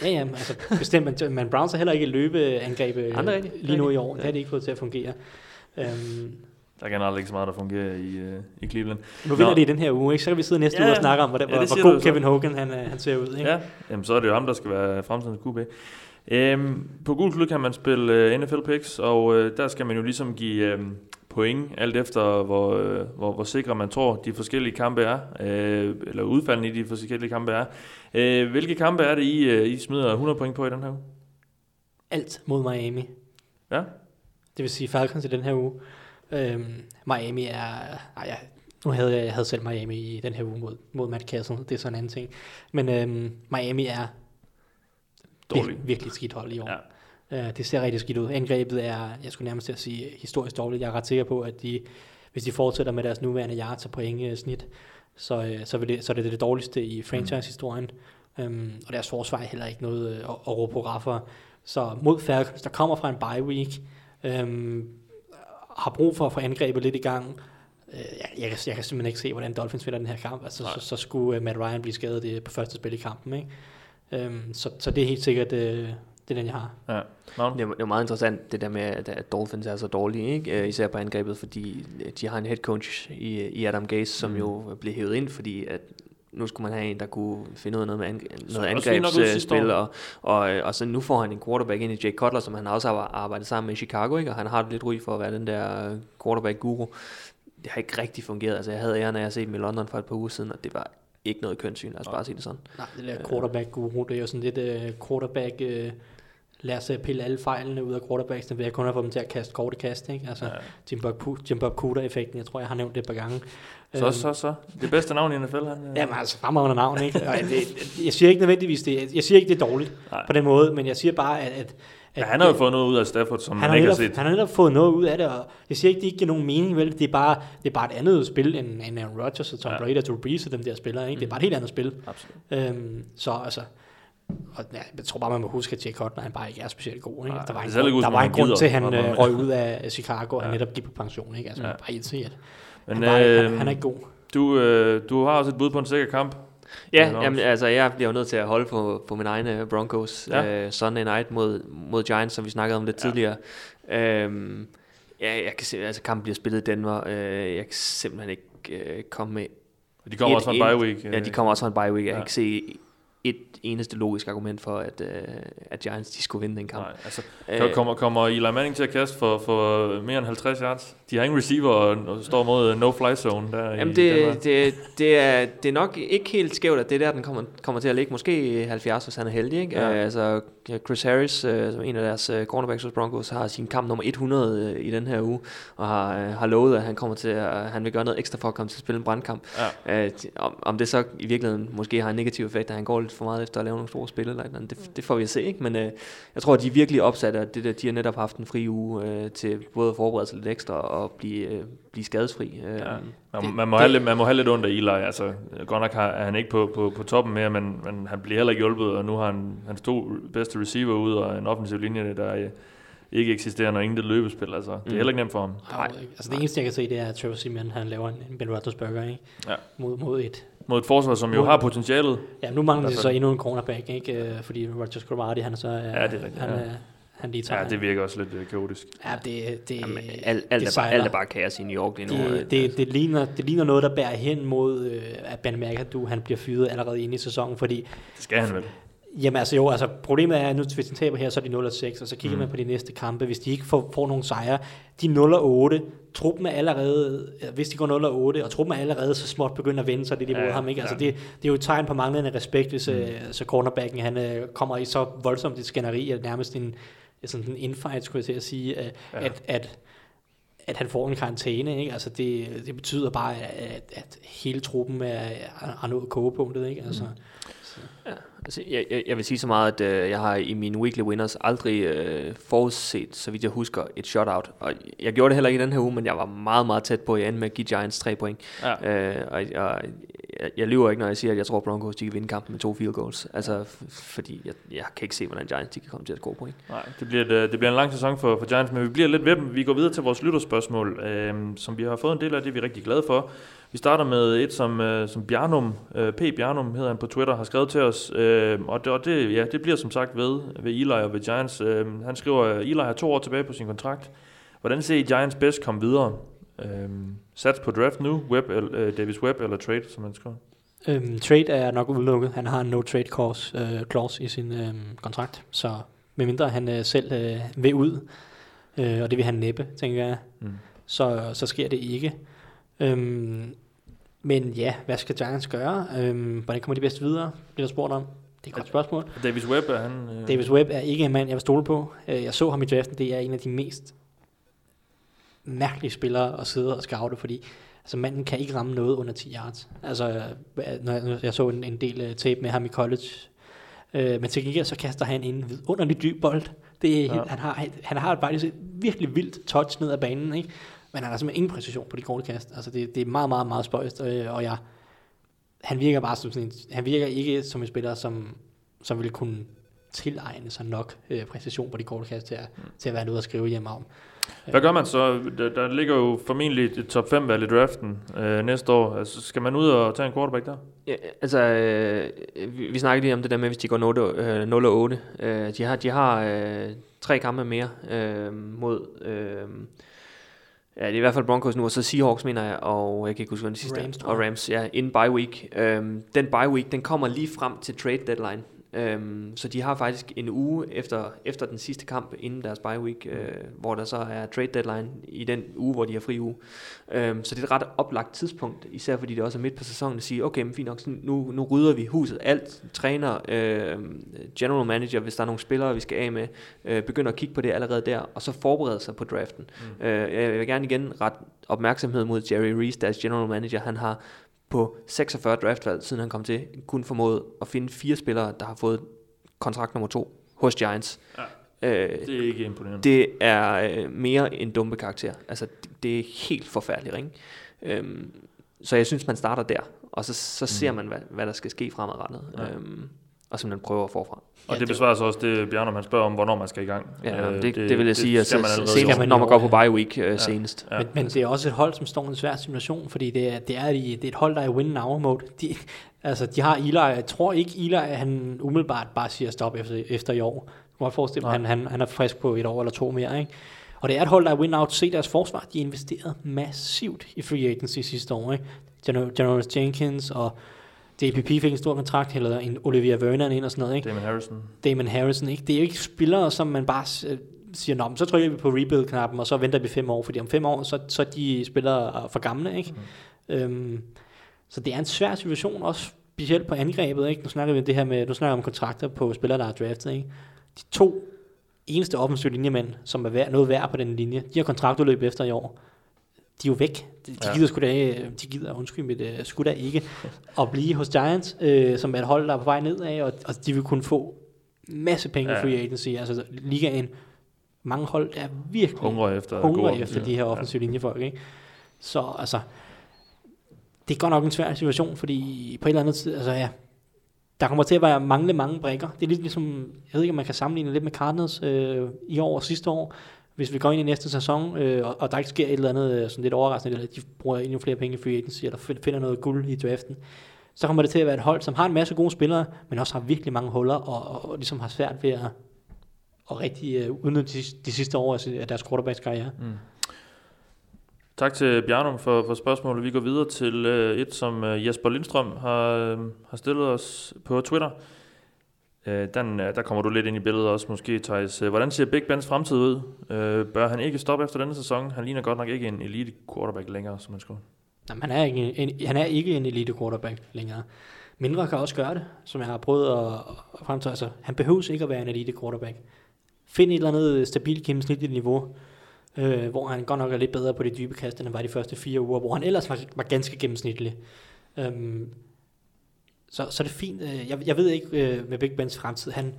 Ja, ja, altså bestemt, men, men Browns har heller ikke løbeangreb øh, lige nu i år. Ja. Det har det ikke fået til at fungere. Um, der er generelt ikke så meget, der fungerer i, øh, i Cleveland. nu vinder de i den her uge, ikke? så kan vi sidde næste Ja, uge og snakke om, hvordan, ja, hvor, god. Kevin Hogan han, øh, han ser ud. Ikke? Ja, jamen, så er det jo ham, der skal være fremtidens QB. Øhm, på gul klud kan man spille uh, NFL picks, og uh, der skal man jo ligesom give um, point, alt efter hvor, uh, hvor, hvor sikre man tror, de forskellige kampe er, uh, eller udfaldene i de forskellige kampe er. Uh, hvilke kampe er det, I, uh, I smider 100 point på i den her uge? Alt mod Miami. Ja, Det vil sige Falcons i den her uge. Um, Miami er... Ej, jeg, nu havde jeg, jeg havde selv Miami i den her uge mod, mod Matt Castle. Det er sådan en anden ting. Men um, Miami er dårlig. virkelig, skidt hold i år. Ja. Uh, det ser rigtig skidt ud. Angrebet er, jeg skulle nærmest til at sige, historisk dårligt. Jeg er ret sikker på, at de, hvis de fortsætter med deres nuværende yards og point øh, snit, så, øh, så, vil det, så er det det dårligste i franchise-historien. Um, og deres forsvar er heller ikke noget øh, at, at råbe på raffer. Så mod Falcons, der kommer fra en bye week, um, har brug for at få angrebet lidt i gang. Uh, jeg, jeg, kan, jeg kan simpelthen ikke se, hvordan Dolphins vinder den her kamp. Altså, så, så skulle uh, Matt Ryan blive skadet øh, på første spil i kampen. Ikke? Um, så, så det er helt sikkert, uh, det er den, jeg har. ja. Magnus? Det er, det er meget interessant, det der med, at, Dolphins er så dårlige, ikke? Øh, især på angrebet, fordi øh, de har en head coach i, i Adam Gase, som mm. jo blev hævet ind, fordi at nu skulle man have en, der kunne finde ud af noget med ang- noget angrebsspil, og, og, øh, og så nu får han en quarterback ind i Jake Cutler, som han også har arbejdet sammen med i Chicago, ikke? og han har det lidt ry for at være den der øh, quarterback-guru. Det har ikke rigtig fungeret. Altså, jeg havde æren af at se dem i London for et par uger siden, og det var ikke noget kønssyn, lad os bare sige det sådan. Nej, det der quarterback-guru, det er jo sådan lidt uh, quarterback... Uh, lad os pille alle fejlene ud af quarterbacksene, ved at kun have fået dem til at kaste korte kast, ikke? Altså, Ja. Jim Bob, Jim Bob Cooter-effekten, jeg tror, jeg har nævnt det et par gange. Så, Øhm, så, så. Det bedste navn i NFL, han. øh, Jamen altså, fremragende navn, ikke? Og det, jeg siger ikke nødvendigvis det, jeg siger ikke, det er dårligt Nej. på den måde, men jeg siger bare, at... at Ja, han har jo fået noget ud af Stafford, som han man ikke har set. han har netop fået noget ud af det, og jeg siger ikke, det ikke giver nogen mening, vel? Det er bare, det er bare et andet spil end, end Aaron Rodgers og Tom Ja. ja. Brady og Drew Brees og dem der spillere, ikke? Det er bare et helt andet spil. Absolut. Øhm, så altså, og, ja, jeg tror bare, man må huske, at Jake Cutler, han bare ikke er specielt god. Ikke? Nej, der var en, grund, der var en grund til, at han øh, røg ud af Chicago, og Ja. han netop gik på pension. Ikke? Altså, Ja. ja. bare helt sikkert. Men han, var, øh, han, han er ikke god. du, øh, du har også et bud på en sikker kamp. Ja, jamen, altså jeg bliver jo nødt til at holde på, på min egne Broncos Ja. uh, Sunday night mod, mod Giants, som vi snakkede om lidt Ja. tidligere. Um, ja, jeg kan se, altså kampen bliver spillet i Denver. Uh, jeg kan simpelthen ikke uh, komme med... De kommer et også fra en bye week. Ja, øh, de kommer også fra en bye week. Jeg Ja. kan ikke se eneste logisk argument for, at, uh, at Giants de skulle vinde den kamp. Nej, altså, Øh, kommer, kommer Eli Manning til at kaste for, for mere end 50 yards? De har ingen receiver og, står mod no-fly zone der Jamen i det, det, det, er, det er nok ikke helt skævt, at det er der, den kommer, kommer til at ligge. Måske 70, hvis han er heldig. Ikke? Ja. Ja. Altså, Chris Harris, øh, som en af deres øh, cornerbacks hos Broncos, har sin kamp nummer 100 øh, i den her uge, og har, øh, har lovet, at han kommer til at, han vil gøre noget ekstra for at komme til at spille en brandkamp. Ja. Øh, om, om det så i virkeligheden måske har en negativ effekt, at han går lidt for meget efter at lave nogle store spil, eller et eller andet, det, det får vi at se. Ikke? Men øh, jeg tror, at de er virkelig opsat af det der, de har netop haft en fri uge øh, til både at forberede sig lidt ekstra og blive, øh, blive skadesfri. Øh, Ja. Man, man, må have lidt, man må have lidt ondt af Eli. Altså, godt nok har, er han ikke på, på, på toppen mere, men, men han bliver heller ikke hjulpet, og nu har han hans to bedste receiver ud, og en offensiv linje, der er, ikke eksisterer, når ingen det løbespil. Altså, det er Mm. heller ikke nemt for ham. Nej. Altså, det eneste, jeg kan se, det er, at Trevor Simeon, han laver en, en Ben Roethlisberger, ikke? Ja. Mod, mod et. Mod et forsvar, som jo Mod- har potentialet. Ja, nu mangler de Derfor- så endnu en cornerback, ikke? Øh, Fordi Rodgers Cromartie, han er så... øh, Ja, det er rigtigt, Han, ja. er, han lige tager. Ja, det virker også lidt øh, kaotisk. Ja, det, det, Jamen, alt, det alt, er bare, alt er bare kaos i New York lige nu. det, det, det, ligner, det ligner noget, der bærer hen mod, øh, at Ben McAdoo, han bliver fyret allerede inde i sæsonen, fordi Det skal han vel. Jamen altså jo, altså problemet er, at nu hvis de taber her, så er de 0-6, og så kigger Mm. man på de næste kampe. Hvis de ikke får, får nogle sejre, de er 0-8, truppen er allerede, hvis de går 0-8, og truppen er allerede så småt begyndt at vende sig lidt imod Ja, ham. Ikke? Altså ja. det, det er jo et tegn på manglende respekt, hvis mm. så cornerbacken han, øh, kommer i så voldsomt et skænderi, at nærmest en, sådan en infight, skulle jeg til at sige, at, Ja. at, at at han får en karantæne, ikke? Altså det, det betyder bare, at, at hele truppen er, er nået kogepunktet, ikke? Altså, Ja, altså, jeg, jeg, jeg vil sige så meget, at øh, jeg har i mine weekly winners aldrig øh, forudset, så vidt jeg husker, et shutout. Og jeg gjorde det heller ikke i den her uge, men jeg var meget, meget tæt på, at jeg endte med at give Giants tre point. Ja. Øh, og og jeg, jeg lyver ikke, når jeg siger, at jeg tror, Broncos de kan vinde kampen med to field goals. Altså, fordi jeg, jeg kan ikke se, hvordan Giants de kan komme til at score point. Nej, det bliver, et, øh, det bliver en lang sæson for, for Giants, men vi bliver lidt ved dem. Vi går videre til vores lytterspørgsmål, øh, som vi har fået en del af, det vi er rigtig glade for. Vi starter med et, som, øh, som Bjarnum, øh, P. Bjarnum hedder han på Twitter, har skrevet til os, øh, og, det, og det, ja, det bliver som sagt ved, ved Eli og ved Giants. Øh, han skriver, at Eli har to år tilbage på sin kontrakt. Hvordan ser I Giants bedst komme videre? Øh, sats på draft nu, Webb, el- øh, Davis Webb eller trade, som han skriver. Øhm, trade er nok udelukket. Han har en no trade clause, øh, clause i sin øh, kontrakt, så medmindre han øh, selv øh, vil ud, øh, og det vil han næppe, tænker jeg, Mm. så, så sker det ikke. Øhm, men ja, hvad skal Giants gøre? Øhm, hvordan kommer de bedst videre? Bliver der spurgt om. Det er et godt spørgsmål. Davis Webb er han... Øh, Davis Webb er ikke en mand, jeg vil stole på. Øh, Jeg så ham i draften. Det er en af de mest mærkelige spillere at sidde og scoute, fordi altså, manden kan ikke ramme noget under 10 yards. Altså, øh, når jeg, jeg så en, en del uh, tape med ham i college, øh, men til gengæld så kaster han en vidunderlig dyb bold. Det er, Ja. han, har, han har faktisk et virkelig vildt touch ned ad banen, ikke? men han har simpelthen ingen præcision på de korte kast. Altså, det, det er meget, meget, meget spøjst, øh, og jeg, han virker bare som sådan en, han virker ikke som en spiller, som, som vil kunne tilegne sig nok øh, præcision på de korte kast til at, mm. til at være noget at skrive hjem om. Hvad gør man så? Der, der ligger jo formentlig et top 5 valg i draften øh, næste år. Altså, skal man ud og tage en quarterback der? Ja, altså, øh, vi, vi snakkede lige om det der med, hvis de går 0, øh, 0 og 8. Øh, de har, de har øh, tre kampe mere øh, mod... Øh, Ja, det er i hvert fald Broncos nu, og så Seahawks, mener jeg, og jeg kan ikke huske, hvad den sidste. Rams, Og. Rams, ja, inden bye week. Øhm, den bye week, den kommer lige frem til trade deadline. Øhm, så de har faktisk en uge efter, efter den sidste kamp inden deres bye week, øh, hvor der så er trade deadline i den uge, hvor de har fri uge. Øhm, så det er et ret oplagt tidspunkt, især fordi det også er midt på sæsonen, at sige, okay, men fint nok, nu, nu rydder vi huset. Alt, træner, øh, general manager, hvis der er nogle spillere, vi skal af med, øh, begynder at kigge på det allerede der, og så forberede sig på draften. Mm. Øh, jeg vil gerne igen ret opmærksomhed mod Jerry Reese, deres general manager. Han har på 46 draftvalg, siden han kom til, kun formået at finde fire spillere, der har fået kontrakt nummer to hos Giants. Ja. Øh, Det er ikke imponerende. det er øh, mere en dumpe karakter. Altså, det, det er helt forfærdeligt, ikke? Øhm, så jeg synes, man starter der, og så, så ser man, hvad, hvad der skal ske fremadrettet. Mm. Ja. Øhm, og simpelthen prøver forfra. Og Ja, det det- besvarer så også det, Bjarne, han spørger om, hvornår man skal i gang. Ja, Øh, det, det, det vil jeg sige, at skal man se- allerede senest, Skal man når man år, går på bye week øh, senest. Ja. Men, men det er også et hold, som står i en svær situation, fordi det er, det er, de, det er et hold, der er i win now mode. De, altså, de har Eli, jeg tror ikke Eli, han umiddelbart bare siger stop efter, efter i år. Du kan godt forestille dig, Nej. han, han, han er frisk på et år eller to mere, ikke? Og det er et hold, der er win now. Se deres forsvar, de investerede massivt i free agency sidste år, ikke? General, General Jenkins og DPP fik en stor kontrakt, eller en Olivia Vernon ind og sådan noget, ikke? Damon Harrison. Damon Harrison, ikke? Det er jo ikke spillere, som man bare øh, siger, Nå, så trykker vi på rebuild-knappen, og så venter vi fem år, fordi om fem år, så, så er de spillere for gamle, ikke? Mm. Øhm, så det er en svær situation, også specielt på angrebet, ikke? Nu snakker vi om det her med, du snakker om kontrakter på spillere, der er draftet, ikke? De to eneste offensive linjemænd, som er værd, noget værd på den linje, de har kontraktudløb efter i år. De er jo væk. De, de Ja. gider sgu da, øh, de gider, undskyld mit, uh, sgu da ikke, at blive hos Giants, øh, som er et hold, der er på vej nedad, og, og de vil kunne få masse penge i Ja. free agency. Altså ligaen, mange hold er virkelig Hungrer efter. hungrer efter de her offensive ja. linjefolk. Ikke? Så altså, det er godt nok en svær situation, fordi på et eller andet tid, altså ja, der kommer til at være mangle mange brækker. Det er lidt ligesom, jeg ved ikke, om man kan sammenligne lidt med Cardinals øh, i år og sidste år. Hvis vi går ind i næste sæson, øh, og, og der ikke sker et eller andet øh, sådan lidt overraskende, eller de bruger endnu flere penge i free agency, eller finder noget guld i draften, så kommer det til at være et hold, som har en masse gode spillere, men også har virkelig mange huller, og, og, og ligesom har svært ved at, at rigtig øh, udnytte de, de sidste år af deres quarterbacks karriere. Mm. Tak til Bjarnum for, for spørgsmålet. Vi går videre til øh, et, som øh, Jesper Lindstrøm har, øh, har stillet os på Twitter. Øh, den, øh, der kommer du lidt ind i billedet også måske, Thijs. Øh, hvordan ser Big Bens fremtid ud? Øh, bør han ikke stoppe efter denne sæson? Han ligner godt nok ikke en elite quarterback længere, som man skulle. Jamen, han, er ikke en, han er ikke en elite quarterback længere. Mindre kan også gøre det, som jeg har prøvet at, at fremtage. Altså, han behøves ikke at være en elite quarterback. Find et eller andet stabilt gennemsnitligt niveau, øh, hvor han godt nok er lidt bedre på de dybe kast, end han var de første fire uger, hvor han ellers var, var ganske gennemsnitlig. Øhm, så, så er det fint. Øh, Jeg, jeg ved ikke øh, med Big Bens fremtid. Han,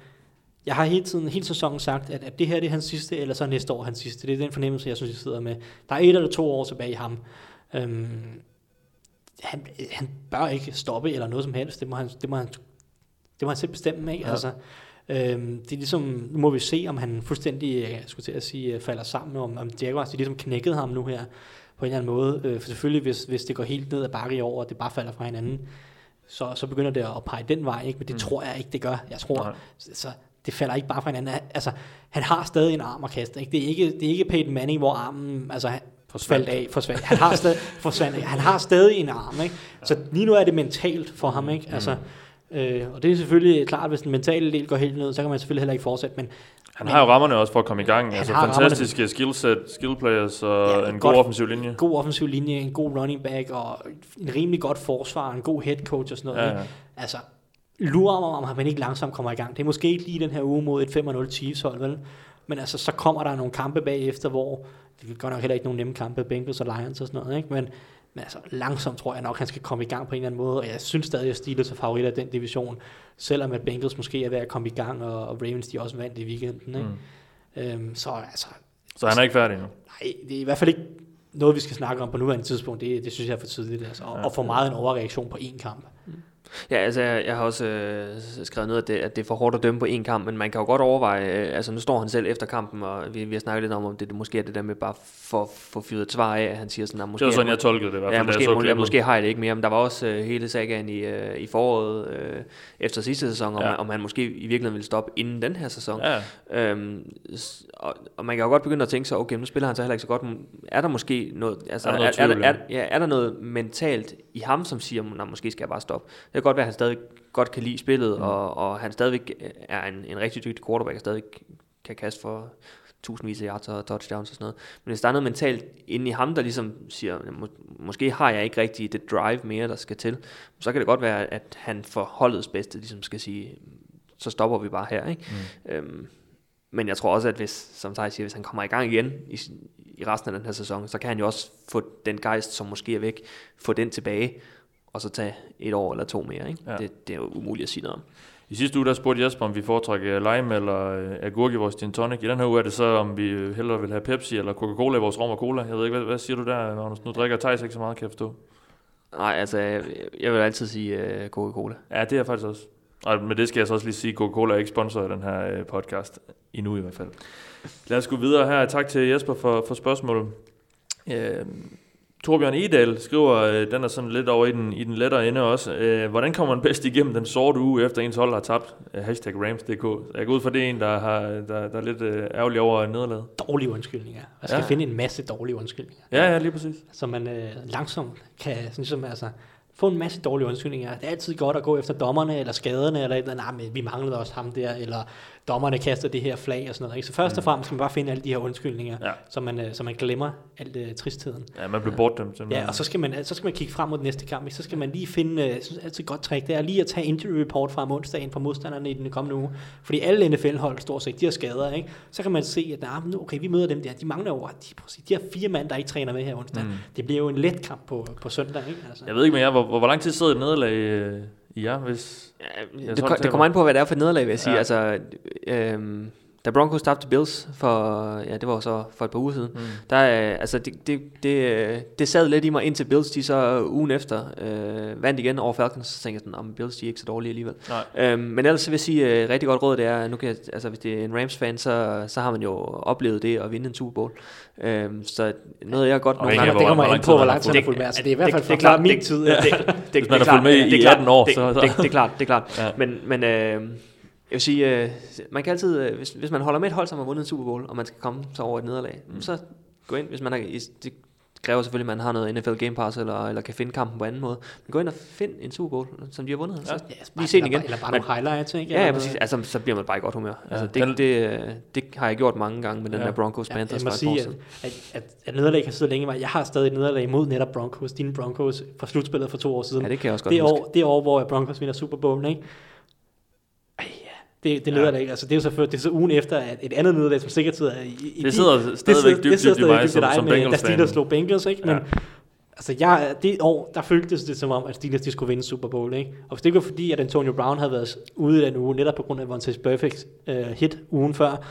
jeg har hele tiden, hele sæsonen sagt, at, at det her det er hans sidste, eller så er næste år hans sidste. Det er den fornemmelse, jeg synes, jeg sidder med. Der er et eller to år tilbage i ham. Øhm, han, han bør ikke stoppe eller noget som helst. Det må han, det må han, det må han selv bestemme. Ikke? Ja. Altså, øhm, det er ligesom, nu må vi se, om han fuldstændig, jeg skulle til at sige, øh, falder sammen, om, om Jaguars de ligesom knækkede ham nu her på en eller anden måde. Øh, for selvfølgelig, hvis, hvis det går helt ned ad bakke i år, og det bare falder fra hinanden, så, så begynder det at pege den vej, ikke? men det mm. tror jeg ikke, det gør. Jeg tror, Nej. så det falder ikke bare fra hinanden. Altså, han har stadig en arm at kaste. Ikke? Det, er ikke, det er ikke Peyton Manning, hvor armen altså, han Forsvandt. faldt af. Forsvandt. Han, har stadig, forsvandt, han har stadig en arm. Ikke? Så lige nu er det mentalt for ham. Ikke? Altså, øh, og det er selvfølgelig klart, hvis den mentale del går helt ned, så kan man selvfølgelig heller ikke fortsætte. Men Han har jo rammerne også for at komme i gang. Han Altså fantastiske skillset, skill players og Ja, en god godt- offensiv linje. god offensiv linje, en god running back, og en rimelig godt forsvar, en god head coach og sådan noget. Ja, ikke? ja. Altså, lurer mig, om han ikke langsomt kommer i gang. Det er måske ikke lige den her uge mod et 5-0 Chiefs hold, vel? Men altså, så kommer der nogle kampe bagefter, hvor det er godt nok heller ikke nogen nemme kampe, Bengals og Lions og sådan noget, ikke? Men, men altså, langsomt tror jeg nok, han skal komme i gang på en eller anden måde, og jeg synes stadig, at Steelers er favorit af den division, selvom at Bengals måske er ved at komme i gang, og, og Ravens de også vandt i weekenden, ikke? Mm. Øhm, så altså, Så han er ikke færdig nu. nej, det er i hvert fald ikke noget, vi skal snakke om på nuværende tidspunkt. Det, det synes jeg er for tidligt, altså, og, og for meget en overreaktion på én kamp. Ja, altså jeg, jeg har også øh, skrevet ned, at det, at det er for hårdt at dømme på én kamp, men man kan jo godt overveje, øh, altså nu står han selv efter kampen, og vi, vi har snakket lidt om, om det, det måske er det der med bare for få fyret et svar af, at han siger sådan, at måske, Det var sådan, jeg tolkede det i hvert fald, Ja, måske, jeg så måske, klippet. måske har jeg det ikke mere, men der var også øh, hele sagaen i, øh, i foråret øh, efter sidste sæson, om, Ja. ja. om han måske i virkeligheden ville stoppe inden den her sæson. Ja, Øhm, og, og man kan jo godt begynde at tænke sig, okay, nu spiller han så heller ikke så godt. Er der måske noget, altså, Er er, der noget er, er, er, ja? ja, er der noget mentalt i ham, som siger, at måske skal jeg bare stoppe? Det kan godt være, at han stadig godt kan lide spillet, mm. og, og han stadigvæk er en, en rigtig dygtig quarterback, og stadig kan kaste for tusindvis af yards og touchdowns og sådan noget. Men hvis der er noget mentalt inde i ham, der ligesom siger, må, måske har jeg ikke rigtig det drive mere, der skal til, så kan det godt være, at han for holdets bedste ligesom skal sige, så stopper vi bare her. Ikke? Mm. Øhm, men jeg tror også, at hvis, som Thijs siger, hvis han kommer i gang igen i, i resten af den her sæson, så kan han jo også få den gejst, som måske er væk, få den tilbage, og så tage et år eller to mere. Ikke? Ja. Det, det er jo umuligt at sige noget om. I sidste uge, der spurgte Jesper, om vi foretrækker lime eller øh, agurk i vores gin tonic. I den her uge er det så, om vi øh, hellere vil have Pepsi eller Coca-Cola i vores rom og cola. Jeg ved ikke, hvad, hvad siger du der, Magnus? Nu drikker Thijs ikke så meget, kan jeg forstå. Nej, altså, jeg, jeg vil altid sige uh, Coca-Cola. Ja, det er jeg faktisk også. Og med det skal jeg så også lige sige, at Coca-Cola er ikke sponsor af den her øh, podcast. Endnu i hvert fald. Lad os gå videre her. Tak til Jesper for, for spørgsmålet. Øh, Torbjørn Edal skriver, øh, den er sådan lidt over i den, i den lettere ende også. Øh, hvordan kommer man bedst igennem den sorte uge, efter ens hold har tabt? Øh, hashtag Rams.dk. Jeg går ud fra, det en, der, har, der, der er lidt øh, ærgerlig over nederlaget. Dårlige undskyldninger. Man skal Ja. finde en masse dårlige undskyldninger. Ja, ja, lige præcis. Så man øh, langsomt kan sådan, ligesom, altså, få en masse dårlige undskyldninger. Det er altid godt at gå efter dommerne, eller skaderne, eller et eller andet, nej, men vi manglede også ham der, eller dommerne kaster det her flag og sådan noget. Ikke? Så først og fremmest skal man bare finde alle de her undskyldninger, Ja. så, man, øh, så man glemmer alt øh, tristheden. Ja, man blev bortdømt. simpelthen. Ja, og så skal man, så skal man kigge frem mod den næste kamp. Ikke? Så skal man lige finde, øh, synes altid godt trick, det er lige at tage injury report fra om onsdagen på modstanderne i den kommende uge. Fordi alle NFL-hold stort set, de har skader, ikke? Så kan man se, at nah, nu, okay, vi møder dem der, de mangler over, de, præcis, de har fire mand, der ikke træner med her onsdag. Mm. Det bliver jo en let kamp på, på søndag, ikke? Altså. Jeg ved ikke med jer, hvor, hvor, hvor lang tid sidder et nederlag jer, hvis... Ja, det, tror, det det kommer an på, hvad det er for nederlag, vil jeg sige. Ja. Ja. Altså, øhm, da Broncos tabte Bills for, ja, det var så for et par uger siden, mm. der, øh, altså, det, det, det, øh, det sad lidt i mig indtil Bills, de så ugen efter øh, vandt igen over Falcons, så tænkte jeg sådan, om Bills, de er ikke så dårlige alligevel. Nej. Øhm, men ellers vil jeg sige, øh, rigtig godt råd, det er, nu kan jeg, altså hvis det er en Rams-fan, så, så har man jo oplevet det at vinde en Super Bowl. Øhm, så noget jeg godt nogle af, det kommer hvor an på, hvor lang tid man har fulgt med. Altså, det er i hvert fald det for er klart, min det- tid. det, det, Hvis man har er fulgt med klart, i det er klart, 18 år, det, så- det, det, det er klart, det er klart. Men, øh, vil sige, øh, man kan altid, øh, hvis, hvis man holder med et hold, som har vundet en Super Bowl, og man skal komme så over et nederlag, mm. så gå ind, hvis man har, det kræver selvfølgelig, at man har noget NFL Game Pass, eller, eller kan finde kampen på anden måde. Men gå ind og find en Super Bowl, som de har vundet. Ja. Så Ja, lige se den igen. Eller bare nogle highlights, ikke? Ja, ja, præcis. Altså, så bliver man bare i godt humør. Ja, Altså, det, det, det, har jeg gjort mange gange med den Ja. der Broncos Ja, Panthers jeg må sige, at, at, at, at nederlag kan sidde længe. Jeg har stadig et nederlag mod netop Broncos, dine Broncos, fra slutspillet for to år siden. Ja, det kan jeg også godt det, år, det år, hvor Broncos vinder Super Bowl, ikke? Det, det Ja. nederlag, altså det er jo selvfølgelig, det er så ugen efter, at et andet nederlag, som sikkert sidder i, i Det sidder det stadigvæk dybt, det sidder dybt i mig dybt som, dig som med, Da Bengals-fan. Steelers slog Bengals, ikke? Men Ja. altså, jeg, det år, der føltes det som om, at Steelers de skulle vinde Super Bowl, ikke? Og hvis det ikke var fordi, at Antonio Brown havde været ude i den uge, netop på grund af Vontaze Perfect uh, hit ugen før,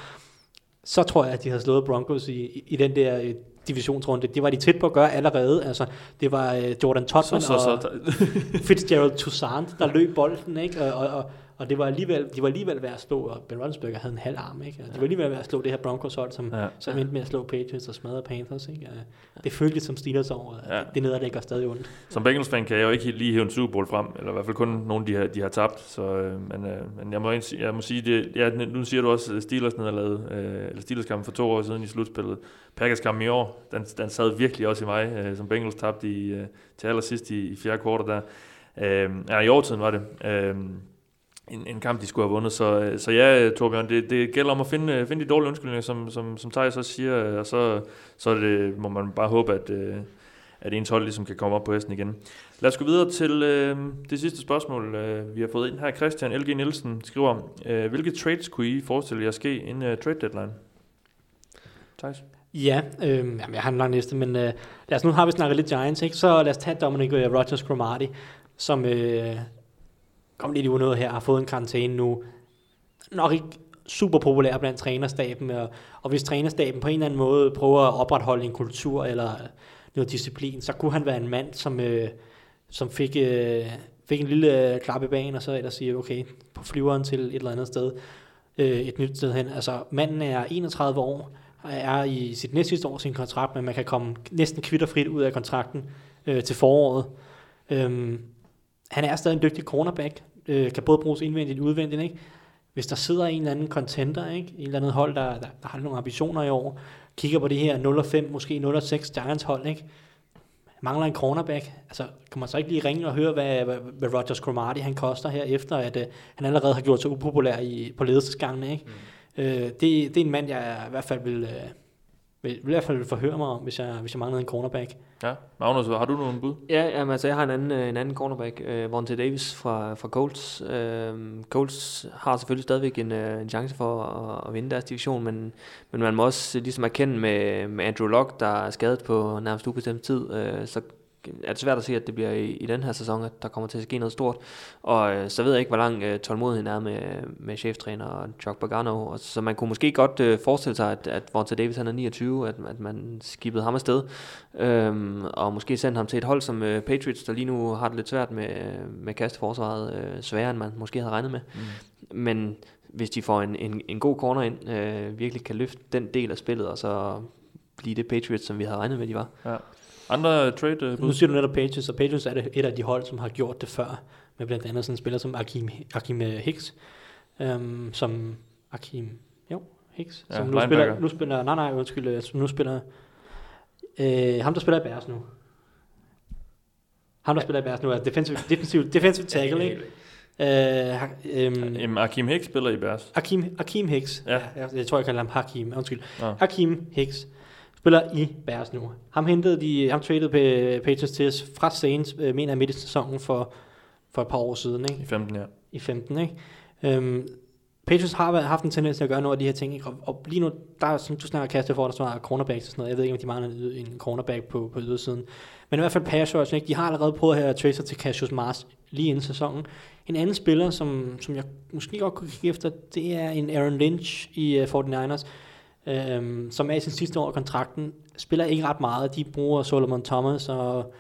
så tror jeg, at de havde slået Broncos i, i, i den der øh, divisionsrunde. Det var de tæt på at gøre allerede. Altså, det var øh, Jordan Så, Totman så, så, og Fitzgerald Toussaint, der løb bolden, ikke? Og, og, og, og det var alligevel, de var alligevel ved at slå, og Ben Roethlisberger havde en halv arm, ikke? Og de var alligevel ved at slå det her Broncos hold, som, Ja. ja. som endte med at slå Patriots og smadre Panthers, ikke? Og Det føltes som Steelers over. Ja. Ja. Det, det nederlag gør stadig ondt. Som Bengals-fan kan jeg jo ikke helt lige hæve en Super Bowl frem, eller i hvert fald kun nogen, de har, de har tabt. Så, øh, men, øh, men jeg må, jeg må sige, det, ja, nu siger du også øh, Steelers nederlaget, øh, eller Steelers kampen for to år siden i slutspillet. Packers kampen i år, den, den sad virkelig også i mig, øh, som Bengals tabte i, øh, til allersidst i, i fjerde kvartal der. Øh, ja, i årtiden var det. Øh, en, en kamp, de skulle have vundet. Så, øh, så ja, Torbjørn, det, det gælder om at finde, øh, finde de dårlige undskyldninger, som, som, som Thijs også siger, og så, så er det, må man bare håbe, at, øh, at ens hold ligesom kan komme op på hesten igen. Lad os gå videre til øh, det sidste spørgsmål, øh, vi har fået ind her. Christian L.G. Nielsen skriver, øh, hvilke trades kunne I forestille jer ske inden uh, trade deadline? Thijs? Ja, øh, jamen, jeg har en lang liste, men øh, lad os, nu har vi snakket lidt Giants, ikke? så lad os tage Dominic øh, Rogers Cromartie, som øh, kom lidt i unød her, har fået en karantæne nu. Nok ikke super populær blandt trænerstaben, og, og hvis trænerstaben på en eller anden måde prøver at opretholde en kultur eller noget disciplin, så kunne han være en mand, som, øh, som fik, øh, fik en lille øh, klap i banen, og så ellers sige, okay, på flyveren til et eller andet sted, øh, et nyt sted hen. Altså, manden er 31 år, er i sit næste sidste år sin kontrakt, men man kan komme næsten kvitterfrit ud af kontrakten øh, til foråret. Øhm, han er stadig en dygtig cornerback, øh, kan både bruges indvendigt og udvendigt, ikke? Hvis der sidder en eller anden contender, ikke? en eller anden hold, der, der, der har nogle ambitioner i år, kigger på det her 0-5, måske 0-6 Giants hold, ikke? mangler en cornerback, altså kan man så ikke lige ringe og høre, hvad, hvad, hvad Rogers Cromartie han koster her, efter at øh, han allerede har gjort sig upopulær i, på ledelsesgangene, ikke? Mm. Øh, det, det er en mand, jeg i hvert fald vil, øh, vil, vil i hvert fald forhøre mig om, hvis jeg, hvis jeg manglede en cornerback. Ja, Magnus, har du nogen bud? Ja, jamen, altså, jeg har en anden, øh, en anden cornerback, øh, Vontae Davis fra, fra Colts. Øh, Colts har selvfølgelig stadigvæk en, øh, en chance for at, at vinde deres division, men, men man må også ligesom erkende med, med Andrew Luck, der er skadet på nærmest ubestemt tid, øh, så er det svært at se, at det bliver i, i den her sæson, at der kommer til at ske noget stort. Og øh, så ved jeg ikke, hvor lang øh, tålmodigheden er med, med cheftræner Chuck Pagano. Og, så man kunne måske godt øh, forestille sig, at, at Vontae Davis han er 29, at, at man skibede ham afsted. Øhm, og måske sendte ham til et hold som øh, Patriots, der lige nu har det lidt svært med, med kasteforsvaret. Øh, sværere, end man måske havde regnet med. Mm. Men hvis de får en, en, en god corner ind, øh, virkelig kan løfte den del af spillet, og så blive det Patriots, som vi havde regnet med, de var. Ja. Andre trade uh, Nu siger du netop Patriots, og Patriots er det et af de hold, som har gjort det før, med blandt andet sådan en spiller som Akim, Akim øh, Hicks, øhm, som Akim, jo, Hicks, Ja, som nu linebacker. spiller, nu spiller, nej nej, undskyld, øh, som nu spiller, øh, ham der spiller i Bears nu. Ham der spiller i Bears nu er defensive, defensive, defensive tackle, ikke? Øh, øhm, Jamen, Akim Hicks spiller i Bears. Hakim, Hakim Hicks. Ja. Ja. Jeg, jeg tror, jeg kalder ham Hakim. Undskyld. Ja. Hakim Hicks spiller i Bears nu. Ham hentede de, ham traded på Patriots til fra Saints, øh, mener jeg midt i sæsonen for, for et par år siden, ikke? I 15, ja. i 15. Ikke? Øhm, Patriots har haft en tendens til at gøre nogle af de her ting, ikke? Og, og lige nu, der er, som du snakker kaste for, der står cornerbacks og sådan noget. Jeg ved ikke, om de mangler en, cornerback på, på ydersiden. Men i hvert fald pass rush, ikke? De har allerede prøvet her at trade sig til Cassius Mars lige inden sæsonen. En anden spiller, som, som jeg måske godt kunne kigge efter, det er en Aaron Lynch i uh, 49ers, øhm, som er i sin sidste år af kontrakten. Spiller ikke ret meget. De bruger Solomon Thomas og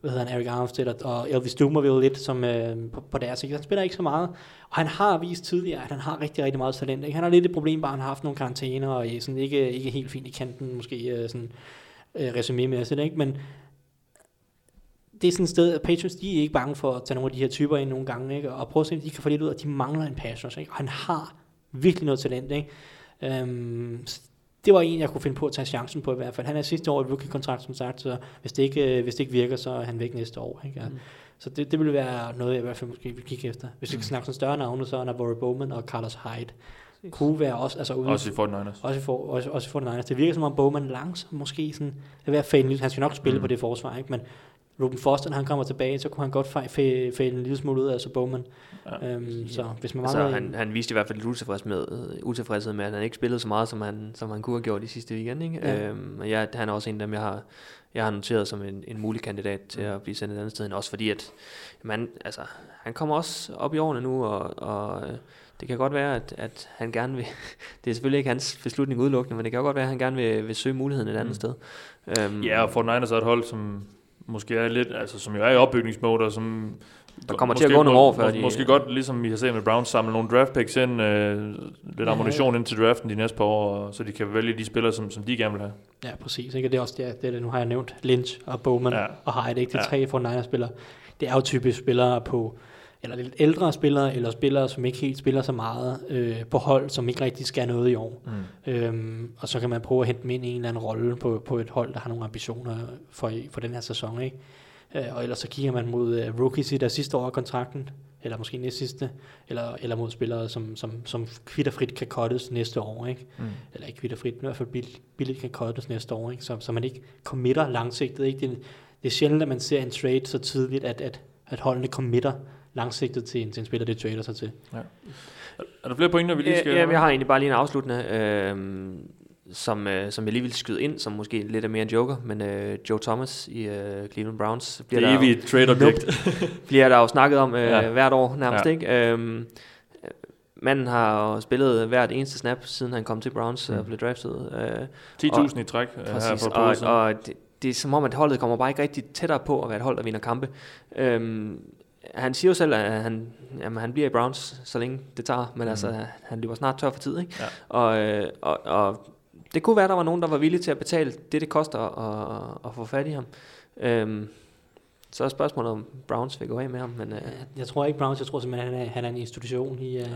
hvad hedder han, Eric Armstead og- og Elvis Dumerville lidt som, øh, på, på deres Ikke? Han spiller ikke så meget, og han har vist tidligere, at han har rigtig, rigtig meget talent. Ikke? Han har lidt et problem, bare han har haft nogle karantæner, og er sådan ikke, ikke helt fint i kanten, måske øh, sådan øh, resumé-mæssigt, ikke? men det er sådan et sted, at Patriots, de er ikke bange for at tage nogle af de her typer ind nogle gange, ikke? og prøve at se, om de kan få lidt ud af, at de mangler en passion, ikke? og han har virkelig noget talent. Ikke? Øhm, det var en, jeg kunne finde på at tage chancen på i hvert fald. Han er sidste år i rookie-kontrakt, som sagt, så hvis det ikke, øh, hvis det ikke virker, så er han væk næste år. Ikke? Mm. Så det, det ville være noget, jeg i hvert fald måske vil kigge efter. Hvis vi skal snakke sådan større navne, så er Navarro Bowman og Carlos Hyde. Kunne være også, altså ude, Også i 49ers. også, for, også, også for den egen. Det virker som om Bowman langsomt måske sådan, er ved at fade lille, han skal nok spille mm. på det forsvar, ikke? men Ruben Foster, når han kommer tilbage, så kunne han godt fa- fade en lille smule ud af, altså Bowman. Ja. Øhm, så hvis man Altså, mangler han, han viste i hvert fald lidt utilfreds med, øh, utilfredshed med, at han ikke spillede så meget, som han, som han kunne have gjort i sidste weekend. Ikke? Ja. Ja. Øhm, og jeg, han er også en af dem, jeg har, jeg har noteret som en, en mulig kandidat til at blive sendt et andet sted, end også fordi, at man, altså, han kommer også op i årene nu, og, og øh, det kan godt være, at, at han gerne vil, det er selvfølgelig ikke hans beslutning udelukkende, men det kan godt være, at han gerne vil, vil søge muligheden et andet Mm. sted. Øhm, Ja, og 49ers er et hold, som måske er lidt, altså som jo er i opbygningsmode, og som Der kommer måske til at gå nogle år, før må, de- Måske godt, ligesom vi har set med Browns, samle nogle draft picks ind, øh, lidt ammunition ind til draften de næste par år, og så de kan vælge de spillere, som, som de gerne vil have. Ja, præcis. Ikke? Og det er også det, det, er det, nu har jeg nævnt Lynch og Bowman Ja. ja. og Hyde, ikke? Er Ja. tre for spillere. Det er jo typisk spillere på, eller lidt ældre spillere, eller spillere, som ikke helt spiller så meget øh, på hold, som ikke rigtig skal noget i år. Mm. Øhm, og så kan man prøve at hente dem ind i en eller anden rolle på, på et hold, der har nogle ambitioner for, for den her sæson. Ikke? Øh, og ellers så kigger man mod øh, rookies i der sidste år af kontrakten, eller måske næst sidste, eller, eller mod spillere, som, som, som kvitterfrit kan cuttes næste år. Ikke? Mm. eller ikke kvitterfrit, men i hvert fald billigt, billigt kan cuttes næste år, ikke? Så, så man ikke committer langsigtet. Ikke? Det, det er sjældent, at man ser en trade så tidligt, at, at, at holdene committer langsigtet til en, til en spiller, det trader sig til. Er der flere pointer, vi lige skal... Ja, ja, jeg har egentlig bare lige en afsluttende, øh, som, øh, som jeg lige vil skyde ind, som måske lidt er mere en joker, men øh, Joe Thomas i øh, Cleveland Browns bliver, det der, evige trade-objekt. bliver der jo snakket om øh, Ja. ja. hvert år nærmest, Ja. ja. ikke? Øhm, manden har jo spillet hvert eneste snap, siden han kom til Browns Mm. og blev draftet. Øh, 10.000 i træk øh, her Præcis, par uger og, og det, det er som om, at holdet kommer bare ikke rigtig tættere på at være et hold, der vinder kampe. Øhm, han siger jo selv, at han, jamen, han bliver i Browns, så længe det tager, men mm. altså, han løber snart tør for tid, ikke? Ja. Og, øh, og, og det kunne være, der var nogen, der var villige til at betale det, det koster at, at få fat i ham. Øhm, så er spørgsmålet, om Browns vil gå af med ham, men... Øh, Jeg tror ikke Browns, jeg tror simpelthen, han er, han er en institution i... Uh, ja.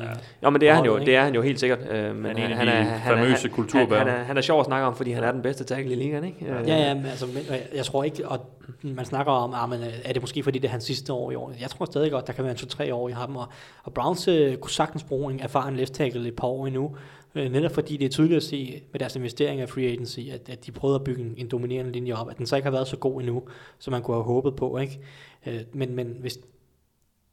jo, men det er han jo, ikke? det er han jo helt sikkert. Øh, men Han er en af de famøse kulturbærere. Han, han, er, han er sjov at snakke om, fordi han er den bedste tackle i ligaen, ikke? Øh, Ja, ja, men, altså, men, jeg, tror ikke, og man snakker om, ah, men, øh, er det måske fordi det er hans sidste år i år? Jeg tror stadig godt, der kan være en 2-3 år i ham, og, og Browns øh, kunne sagtens bruge en erfaren left tackle et par år endnu, øh, netop fordi det er tydeligt at se med deres investering af free agency, at, at de prøvede at bygge en, en dominerende linje op, at den så ikke har været så god endnu, som man kunne have håbet på, ikke? Øh, men, men hvis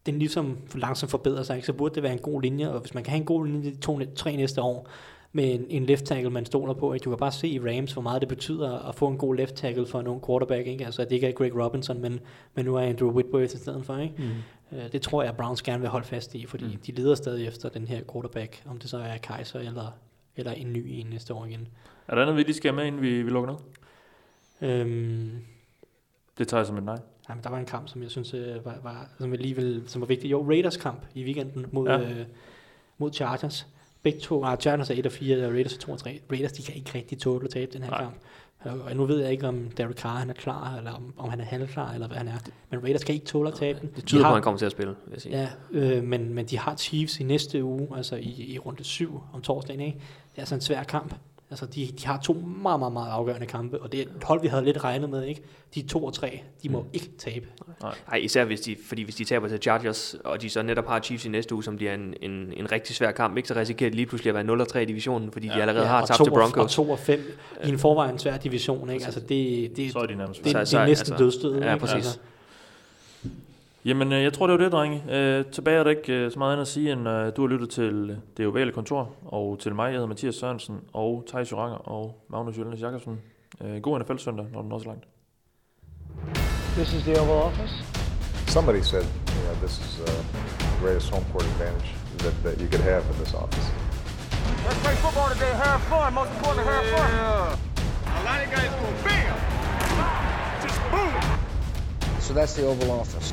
den ligesom for langsomt forbedrer sig, ikke, så burde det være en god linje, og hvis man kan have en god linje de to, tre næste år, med en, en left tackle, man stoler på. Ikke? Du kan bare se i Rams, hvor meget det betyder at få en god left tackle for en ung quarterback. Ikke? Altså, at det ikke er Greg Robinson, men, men nu er Andrew Whitworth i stedet for. Ikke? Mm. Uh, det tror jeg, at Browns gerne vil holde fast i, fordi mm. de leder stadig efter den her quarterback, om det så er Kaiser eller, eller en ny en næste år igen. Er der andet, vi lige skal med, inden vi, vi lukker ned? Øhm, Det tager jeg som et nej. Nej, men der var en kamp, som jeg synes øh, var, var, som alligevel, som var vigtig. Jo, Raiders kamp i weekenden mod, Ja. øh, mod Chargers. Begge to, ah, Chargers er 1 og 4, og Raiders er 2 og 3. Raiders, de kan ikke rigtig tåle at tabe den her Nej. Nej. kamp. Og- nu ved jeg ikke, om Derek Carr han er klar, eller om, om han er halvklar, eller hvad han er. Men Raiders kan ikke tåle at tabe den. Det De tyder på, har- at han kommer til at spille, vil jeg sige. Ja, øh, men, men de har Chiefs i næste uge, altså i, i runde 7 om torsdagen, ikke? Det er altså en svær kamp. Altså, de, de har to meget, meget, meget afgørende kampe, og det er et hold, vi havde lidt regnet med, ikke? De to og tre, de må Mm. ikke tabe. Nej, især hvis de, fordi hvis de taber til Chargers, og de så netop har Chiefs i næste uge, som bliver en, en, en rigtig svær kamp, ikke, så risikerer de lige pludselig at være 0-3 i divisionen, fordi ja. de allerede har og tabt til og- Broncos. Og 2 og 5 i en forvejen svær division, ikke? Altså, det, det, Så er de nærmest det, væk. det, Så- det er så- næsten altså- dødstød, Ja, ikke? præcis. Altså, Jamen, øh, jeg tror, det var det, drenge. Øh, tilbage er der ikke øh, så meget andet at sige, end øh, du har lyttet til det ovale kontor, og til mig, jeg hedder Mathias Sørensen, og Thijs Joranger og Magnus Jølnes Jakobsen. Øh, god NFL-søndag, når den når så langt. This is the Oval Office. Somebody said, you know, this is uh, the greatest home court advantage that, that you could have in this office. Let's play football today, have fun. Most important, have fun. A lot of guys go bam, just boom. So that's the Oval Office.